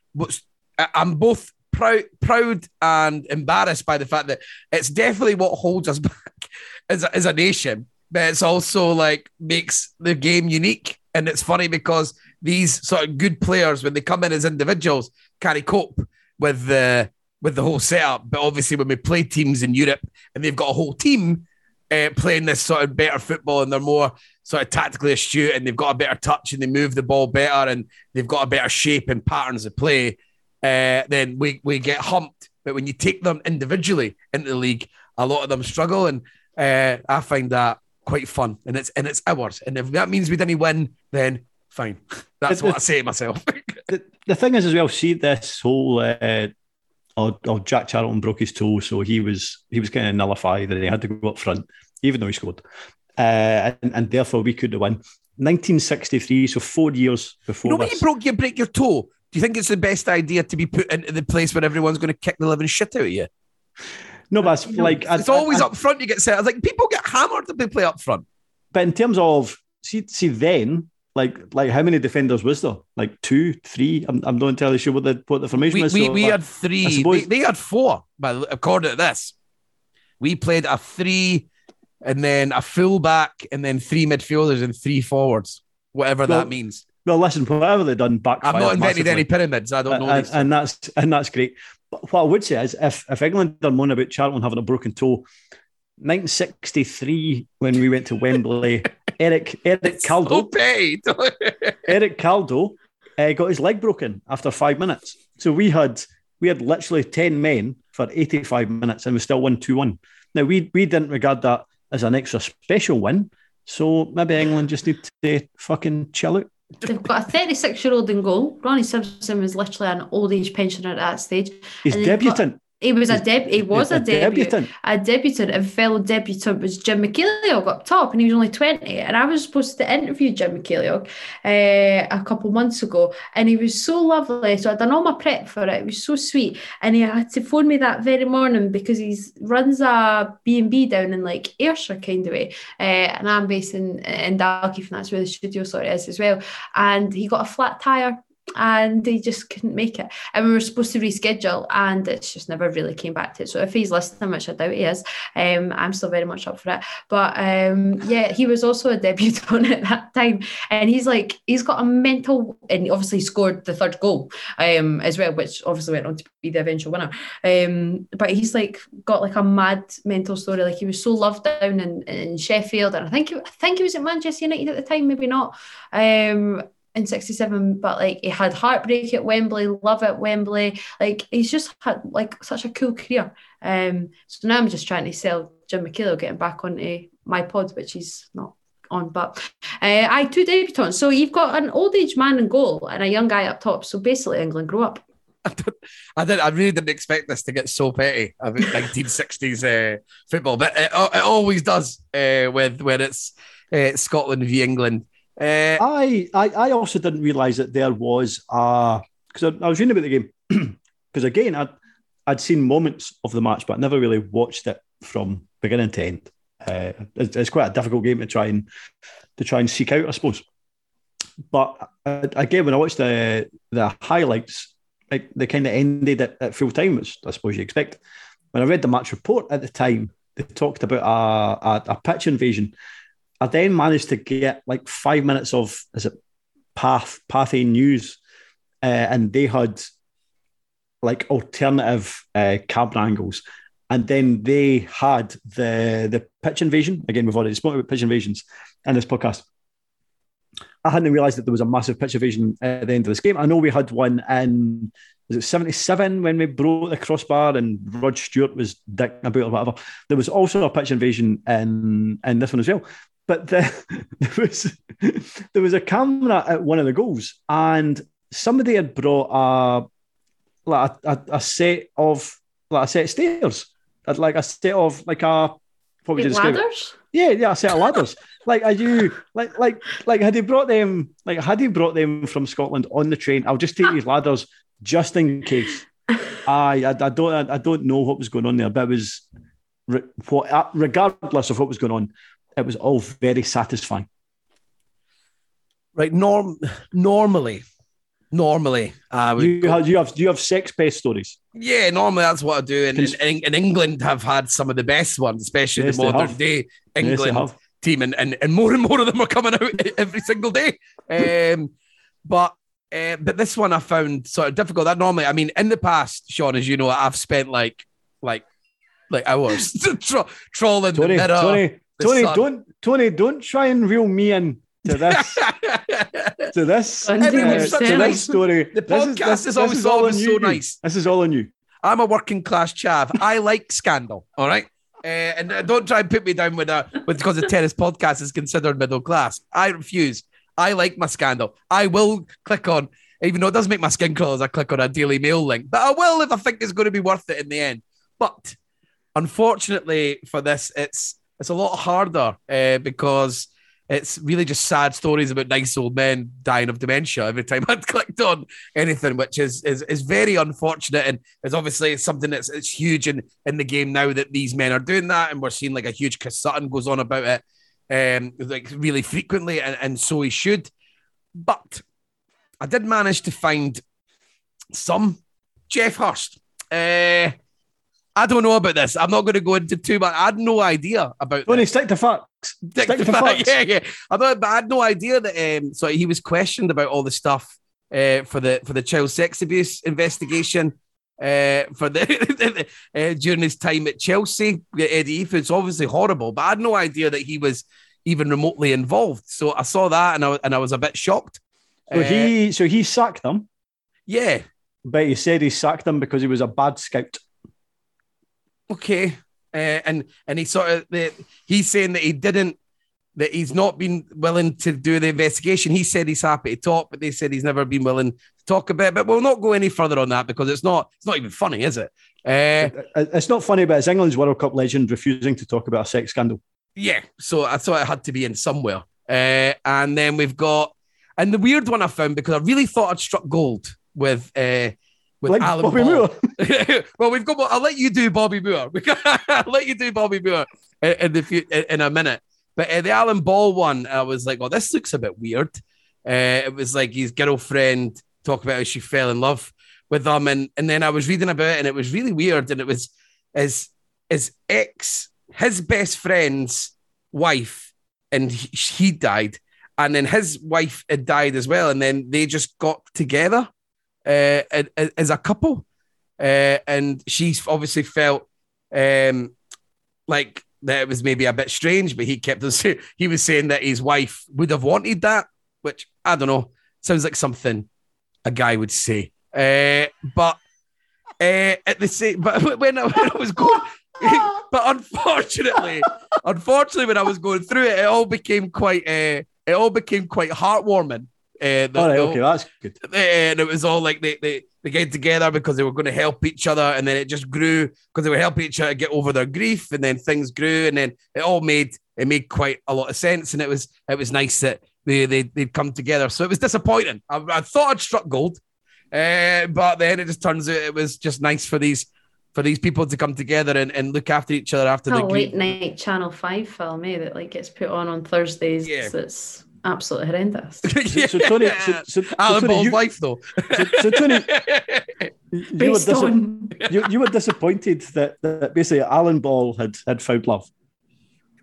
I'm both proud, proud and embarrassed by the fact that it's definitely what holds us back as a, as a nation, but it's also like makes the game unique. And it's funny because these sort of good players, when they come in as individuals, can't cope with the with the whole setup. But obviously, when we play teams in Europe and they've got a whole team uh, playing this sort of better football and they're more sort of tactically astute and they've got a better touch and they move the ball better and they've got a better shape and patterns of play, uh, then we we get humped. But when you take them individually into the league, a lot of them struggle, and uh, I find that quite fun. And it's and it's ours. And if that means we didn't win, then fine. That's what I say to myself. the, the thing is, as well, see this whole. Uh, oh, oh, Jack Charlton broke his toe, so he was he was kind of nullified, and he had to go up front, even though he scored, uh, and, and therefore we could have won. 1963, so four years before. You know you broke, you break your toe. Do you think it's the best idea to be put into the place where everyone's going to kick the living shit out of you? No, but it's like It's I- always I- up front. You get set. I was like, people get hammered if they play up front. But in terms of see, see then, like like how many defenders was there? Like two, three? I'm, I'm not entirely sure what the what the formation We, is. we, so we had three. suppose- They, they had four, but according to this, we played a three and then a fullback and then three midfielders and three forwards, whatever Well, that means. Well, listen, whatever they've done back. I've not invented any pyramids. I don't know. and, and that's and that's great. But what I would say is, if if England are moaning about Charlton having a broken toe, 1963 when we went to Wembley, Eric Eric It's Caldow, so. Eric Caldow uh, got his leg broken after five minutes. So we had we had literally 10 men for 85 minutes and we still won 2-1. Now we we didn't regard that as an extra special win. So maybe England just need to fucking chill out. They've got a 36 year old in goal. Ronnie Simpson was literally an old age pensioner at that stage. He's they've got- debutant. He was a deb. He was a, debut. debutant. A debutant. And fellow debutant was Jim McCalliog up top, and he was only 20. And I was supposed to interview Jim McCalliog uh, a couple months ago, and he was so lovely. So I'd done all my prep for it. It was so sweet. And he had to phone me that very morning because he runs a B&B down in like Ayrshire kind of way. Uh, and I'm based in, in Dalkeith, and that's where the studio sort of is as well. And he got a flat tire and they just couldn't make it. And we were supposed to reschedule, and it's just never really came back to it. So if he's listening, which I doubt he is, um, I'm still very much up for it. But um, yeah, he was also a debutant at that time, and he's like he's got a mental, and obviously scored the third goal um, as well, which obviously went on to be the eventual winner. Um, but he's like got like a mad mental story. Like he was so loved down in, in Sheffield, and I think he, I think he was at Manchester United at the time, maybe not. In 67 but like he had heartbreak at Wembley love at Wembley. Like he's just had like such a cool career. Um so now I'm just trying to sell Jim McKellar getting back onto my pod which he's not on but uh, I two debutants. So you've got an old age man in goal and a young guy up top. So basically England grew up. I didn't, I really didn't expect this to get so petty about 1960s uh, football, but it, it always does uh, with when it's uh, Scotland v England. Uh, I, I I also didn't realise that there was a because I, I was reading about the game because again I'd I'd seen moments of the match but I never really watched it from beginning to end. Uh, it's, it's quite a difficult game to try and to try and seek out, I suppose. But again, when I watched the the highlights, they kind of ended at, at full time, which I suppose you expect. When I read the match report at the time, they talked about a, a, a pitch invasion. I then managed to get like five minutes of is it Path Pathé News, uh, and they had like alternative uh, camera angles, and then they had the the pitch invasion. Again, we've already spoken about pitch invasions in this podcast. I hadn't realised that there was a massive pitch invasion at the end of this game. I know we had one in was it 77 when we broke the crossbar and Rod Stewart was dicking about or whatever. There was also a pitch invasion in, in this one as well. But the, there was there was a camera at one of the goals, and somebody had brought a like a, a, set of like a set of stairs, like a set of like a what would you describe? it? ladders Yeah, yeah, a set of ladders. like, are you like like like had he brought them like had he brought them from Scotland on the train? I'll just take these ladders just in case. I, I I don't I, I don't know what was going on there, but it was re- what uh, regardless of what was going on, it was all very satisfying. right. Norm. Normally, Normally, would. You go- have you have you have sex based stories. yeah, normally that's what I do. And Cons- in, in England, have had some of the best ones, especially Yes, the modern day England have. team, and, and and more and more of them are coming out every single day. Um, but uh, but this one I found sort of difficult. That normally, I mean, in the past, Shaughan, as you know, I've spent like like like hours tro- trolling Tony, the mirror. Tony, Tony, sun. don't Tony, don't try and reel me in to this to this Don't uh, do to this story. The This podcast this- is this always all always on so you. nice. This is all on you. I'm a working class chav. I like scandal. All right. Uh, and uh, don't try and put me down with a with because the tennis podcast is considered middle class. I refuse. I like my scandal. I will click on, even though it does make my skin crawl as I click on a Daily Mail link, but I will if I think it's going to be worth it in the end. But unfortunately for this, it's it's a lot harder uh, because it's really just sad stories about nice old men dying of dementia every time I'd clicked on anything, which is is, is very unfortunate and is obviously something that's it's huge in, in the game now that these men are doing that, and we're seeing like a huge Chris Sutton goes on about it um like really frequently, and, and so he should. But I did manage to find some Geoff Hurst. Uh, I don't know about this. I'm not going to go into too much. I had no idea about Tony, this. stick to facts. Stick Stick to to fact. facts. Yeah, yeah. I, thought, but I had no idea that. Um, so he was questioned about all the stuff uh, for the for the child sex abuse investigation uh, for the uh, during his time at Chelsea. Eddie. It's obviously horrible, but I had no idea that he was even remotely involved. So I saw that and I and I was a bit shocked. So Uh, he so he sacked them, yeah, but he said he sacked them because he was a bad scout. Okay. Uh, and and he sort of the, he's saying that he didn't that he's not been willing to do the investigation. He said he's happy to talk, but they said he's never been willing to talk about it. But we'll not go any further on that because it's not it's not even funny, is it? Uh, It's not funny, but it's England's World Cup legend refusing to talk about a sex scandal. yeah, so I thought it had to be in somewhere. Uh, and then we've got and the weird one I found because I really thought I'd struck gold with uh, with Like Alan Bobby Ball. Moore. well, we've got. I'll let you do Bobby Moore. I'll let you do Bobby Moore in, in the few, in, in a minute. But uh, the Alan Ball one, I was like, "Oh, this looks a bit weird." Uh, it was like his girlfriend talk about how she fell in love with him, and and then I was reading about it, and it was really weird. And it was his his ex, his best friend's wife, and he, he died, and then his wife had died as well, and then they just got together uh, as a couple, uh, and she's obviously felt um, like that it was maybe a bit strange, but he kept say- he was saying that his wife would have wanted that, which I don't know, sounds like something a guy would say. Uh, but uh, at the same, but when I, when I was going, but unfortunately, unfortunately, when I was going through it, it all became quite, uh, it all became quite heartwarming. Uh, the- All right, the- okay, that's good. and it was all like they they they get together because they were going to help each other, and then it just grew because they were helping each other get over their grief, and then things grew, and then it all made it made quite a lot of sense, and it was it was nice that they they they'd come together. So it was disappointing. I, I thought I'd struck gold, uh, but then it just turns out it was just nice for these for these people to come together and, and look after each other after a the grief. late night Channel Five film, eh? That like gets put on on Thursdays. Yeah. That's absolutely horrendous. yeah. So, Tony, so, so, so, Alan Tony, Ball's you, wife though. so, so Tony, you were, dis- on you, you were disappointed that, that basically Alan Ball had had found love.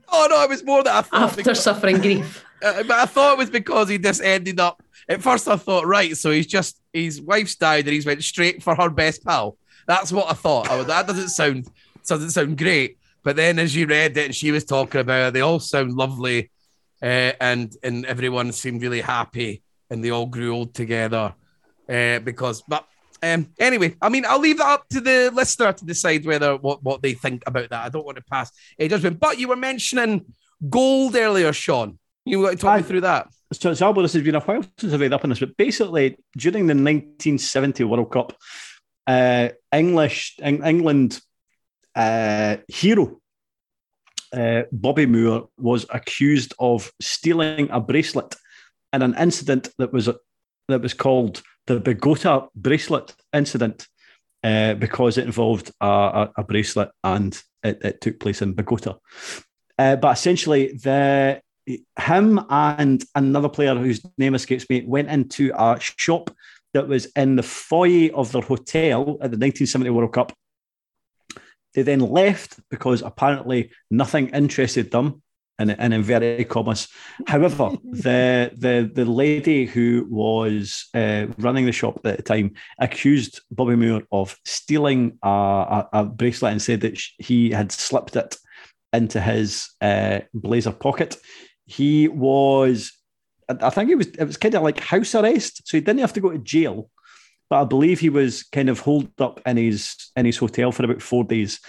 oh no, it was more that I thought after because- suffering grief. Uh, but I thought it was because he just ended up. At first, I thought, right, so he's just his wife's died and he's went straight for her best pal. That's what I thought. I was, that doesn't sound doesn't sound great. But then, as you read it, and she was talking about it, they all sound lovely, uh, and and everyone seemed really happy, and they all grew old together. Uh, because, but um, anyway, I mean, I'll leave that up to the listener to decide whether what what they think about that. I don't want to pass a judgment. But you were mentioning gold earlier, Shaughan. You want to talk me through that? So, Zalbo, this has been a while since I've read up on this, but basically, during the 1970 World Cup, uh, English Eng- England uh, hero uh, Bobby Moore was accused of stealing a bracelet in an incident that was that was called the Bogota bracelet incident uh, because it involved a, a, a bracelet and it, it took place in Bogota. Uh, but essentially, the him and another player whose name escapes me went into a shop that was in the foyer of their hotel at the 1970 World Cup. They then left because apparently nothing interested them in, in inverted commas. However, the the the lady who was uh, running the shop at the time accused Bobby Moore of stealing a, a, a bracelet and said that he had slipped it into his uh, blazer pocket. He was, I think it was it was kind of like house arrest, so he didn't have to go to jail. But I believe he was kind of holed up in his in his hotel for about four days.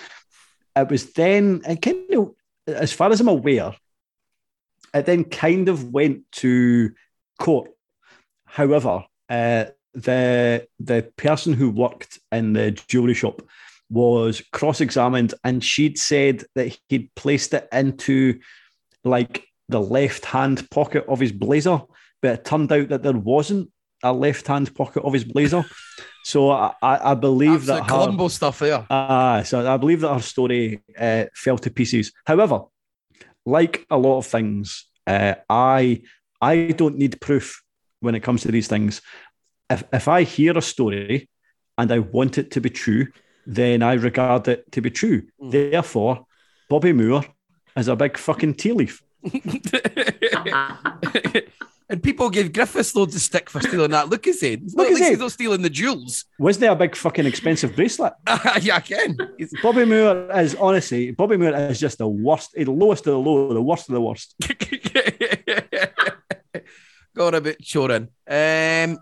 It was then, and kind of, as far as I'm aware, it then kind of went to court. However, uh, the the person who worked in the jewelry shop was cross-examined, and she'd said that he'd placed it into like the left-hand pocket of his blazer, but it turned out that there wasn't a left-hand pocket of his blazer. So I, I believe Absolute that Columbo her, stuff there. Ah, so I believe that her story uh, fell to pieces. However, like a lot of things, uh, I I don't need proof when it comes to these things. If if I hear a story and I want it to be true, then I regard it to be true. Therefore, Bobby Moore is a big fucking tea leaf. and people gave Griffiths loads of stick for stealing that. Look at it. Look like at he's not stealing the jewels. Wasn't it a big fucking expensive bracelet? yeah, I can. Bobby Moore is honestly, Bobby Moore is just the worst, the lowest of the low, the worst of the worst. Got a bit choring. Um,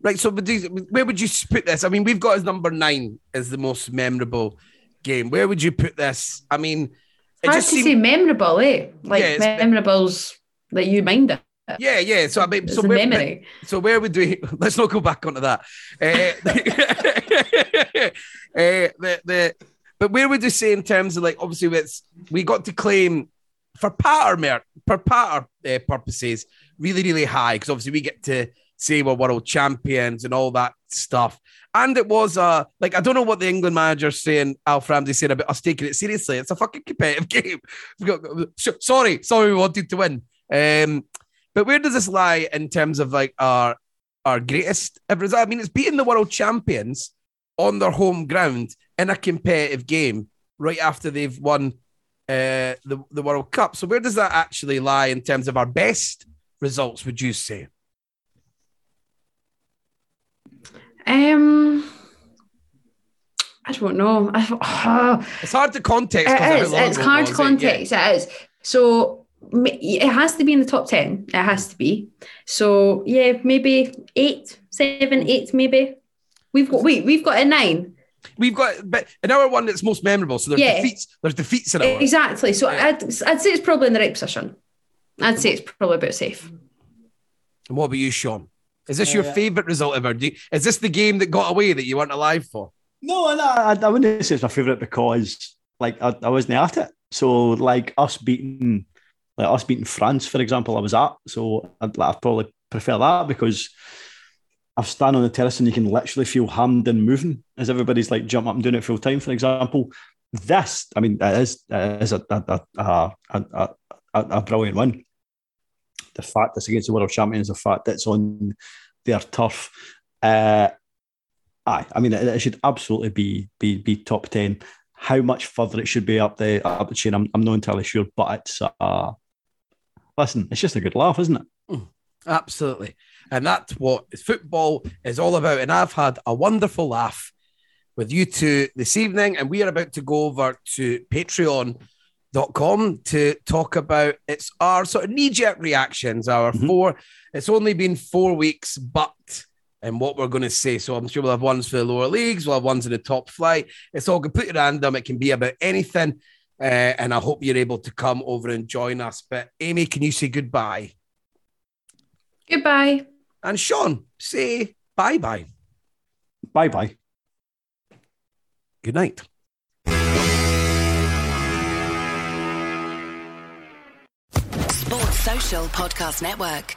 right, so where would you put this? I mean, we've got as number nine as the most memorable game. Where would you put this? I mean, it Hard to seemed, say memorable, eh? Like Yeah, it's a memorables that you mind it. Yeah, yeah. So I mean, It's so where, memory. So where would we? Let's not go back onto that. Uh, uh, the the but where would you say in terms of like obviously it's we got to claim for patter mer for patter uh, purposes really really high because obviously we get to say we're world champions and all that stuff. And it was uh like I don't know what the England manager's saying. Alf Ramsey said about us taking it seriously. It's a fucking competitive game. We've got- sorry, sorry, we wanted to win. Um, but where does this lie in terms of like our our greatest ever result? I mean, it's beating the world champions on their home ground in a competitive game right after they've won uh, the the World Cup. So where does that actually lie in terms of our best results? Would you say? Um, I don't know. I, oh, It's hard to context. it is. It's it hard eh? context. It is. So it has to be in the top ten. It has to be. So yeah, maybe eight, seven, eight, maybe. We've got wait, we've got a nine. We've got, but in our one that's most memorable. So there's Yeah. defeats. There's defeats in our. Exactly. So I'd, I'd say it's probably in the right position. I'd say it's probably about safe. And what about you, Shaughan? Is this your uh, favourite result ever? Do you, is this the game that got away that you weren't alive for? No, no, I, I wouldn't say it's my favourite because like I, I wasn't at it. So like us beating like us beating France, for example, I was at. So I'd, I'd probably prefer that because I've stand on the terrace and you can literally feel Hampden moving as everybody's like jumping up and doing it full time, for example. This, I mean, it is, it is a, a, a, a, a, brilliant win. The fact it's against the world champions, the fact that it's on their turf. Uh, aye, I mean, it, it should absolutely be be be top ten. How much further it should be up the up the chain, I'm, I'm not entirely sure, but it's uh, listen, it's just a good laugh, isn't it? Mm, absolutely. And that's what football is all about. And I've had a wonderful laugh with you two this evening. And we are about to go over to patreon.com to talk about it's our sort of knee-jerk reactions, our mm-hmm. four. It's only been four weeks, but and what we're going to say. So I'm sure we'll have ones for the lower leagues, we'll have ones in the top flight. It's all completely random. It can be about anything. Uh, and I hope you're able to come over and join us. But Amy, can you say goodbye? Goodbye. And Shaughan, say bye bye. Bye bye. Good night. Sports Social Podcast Network.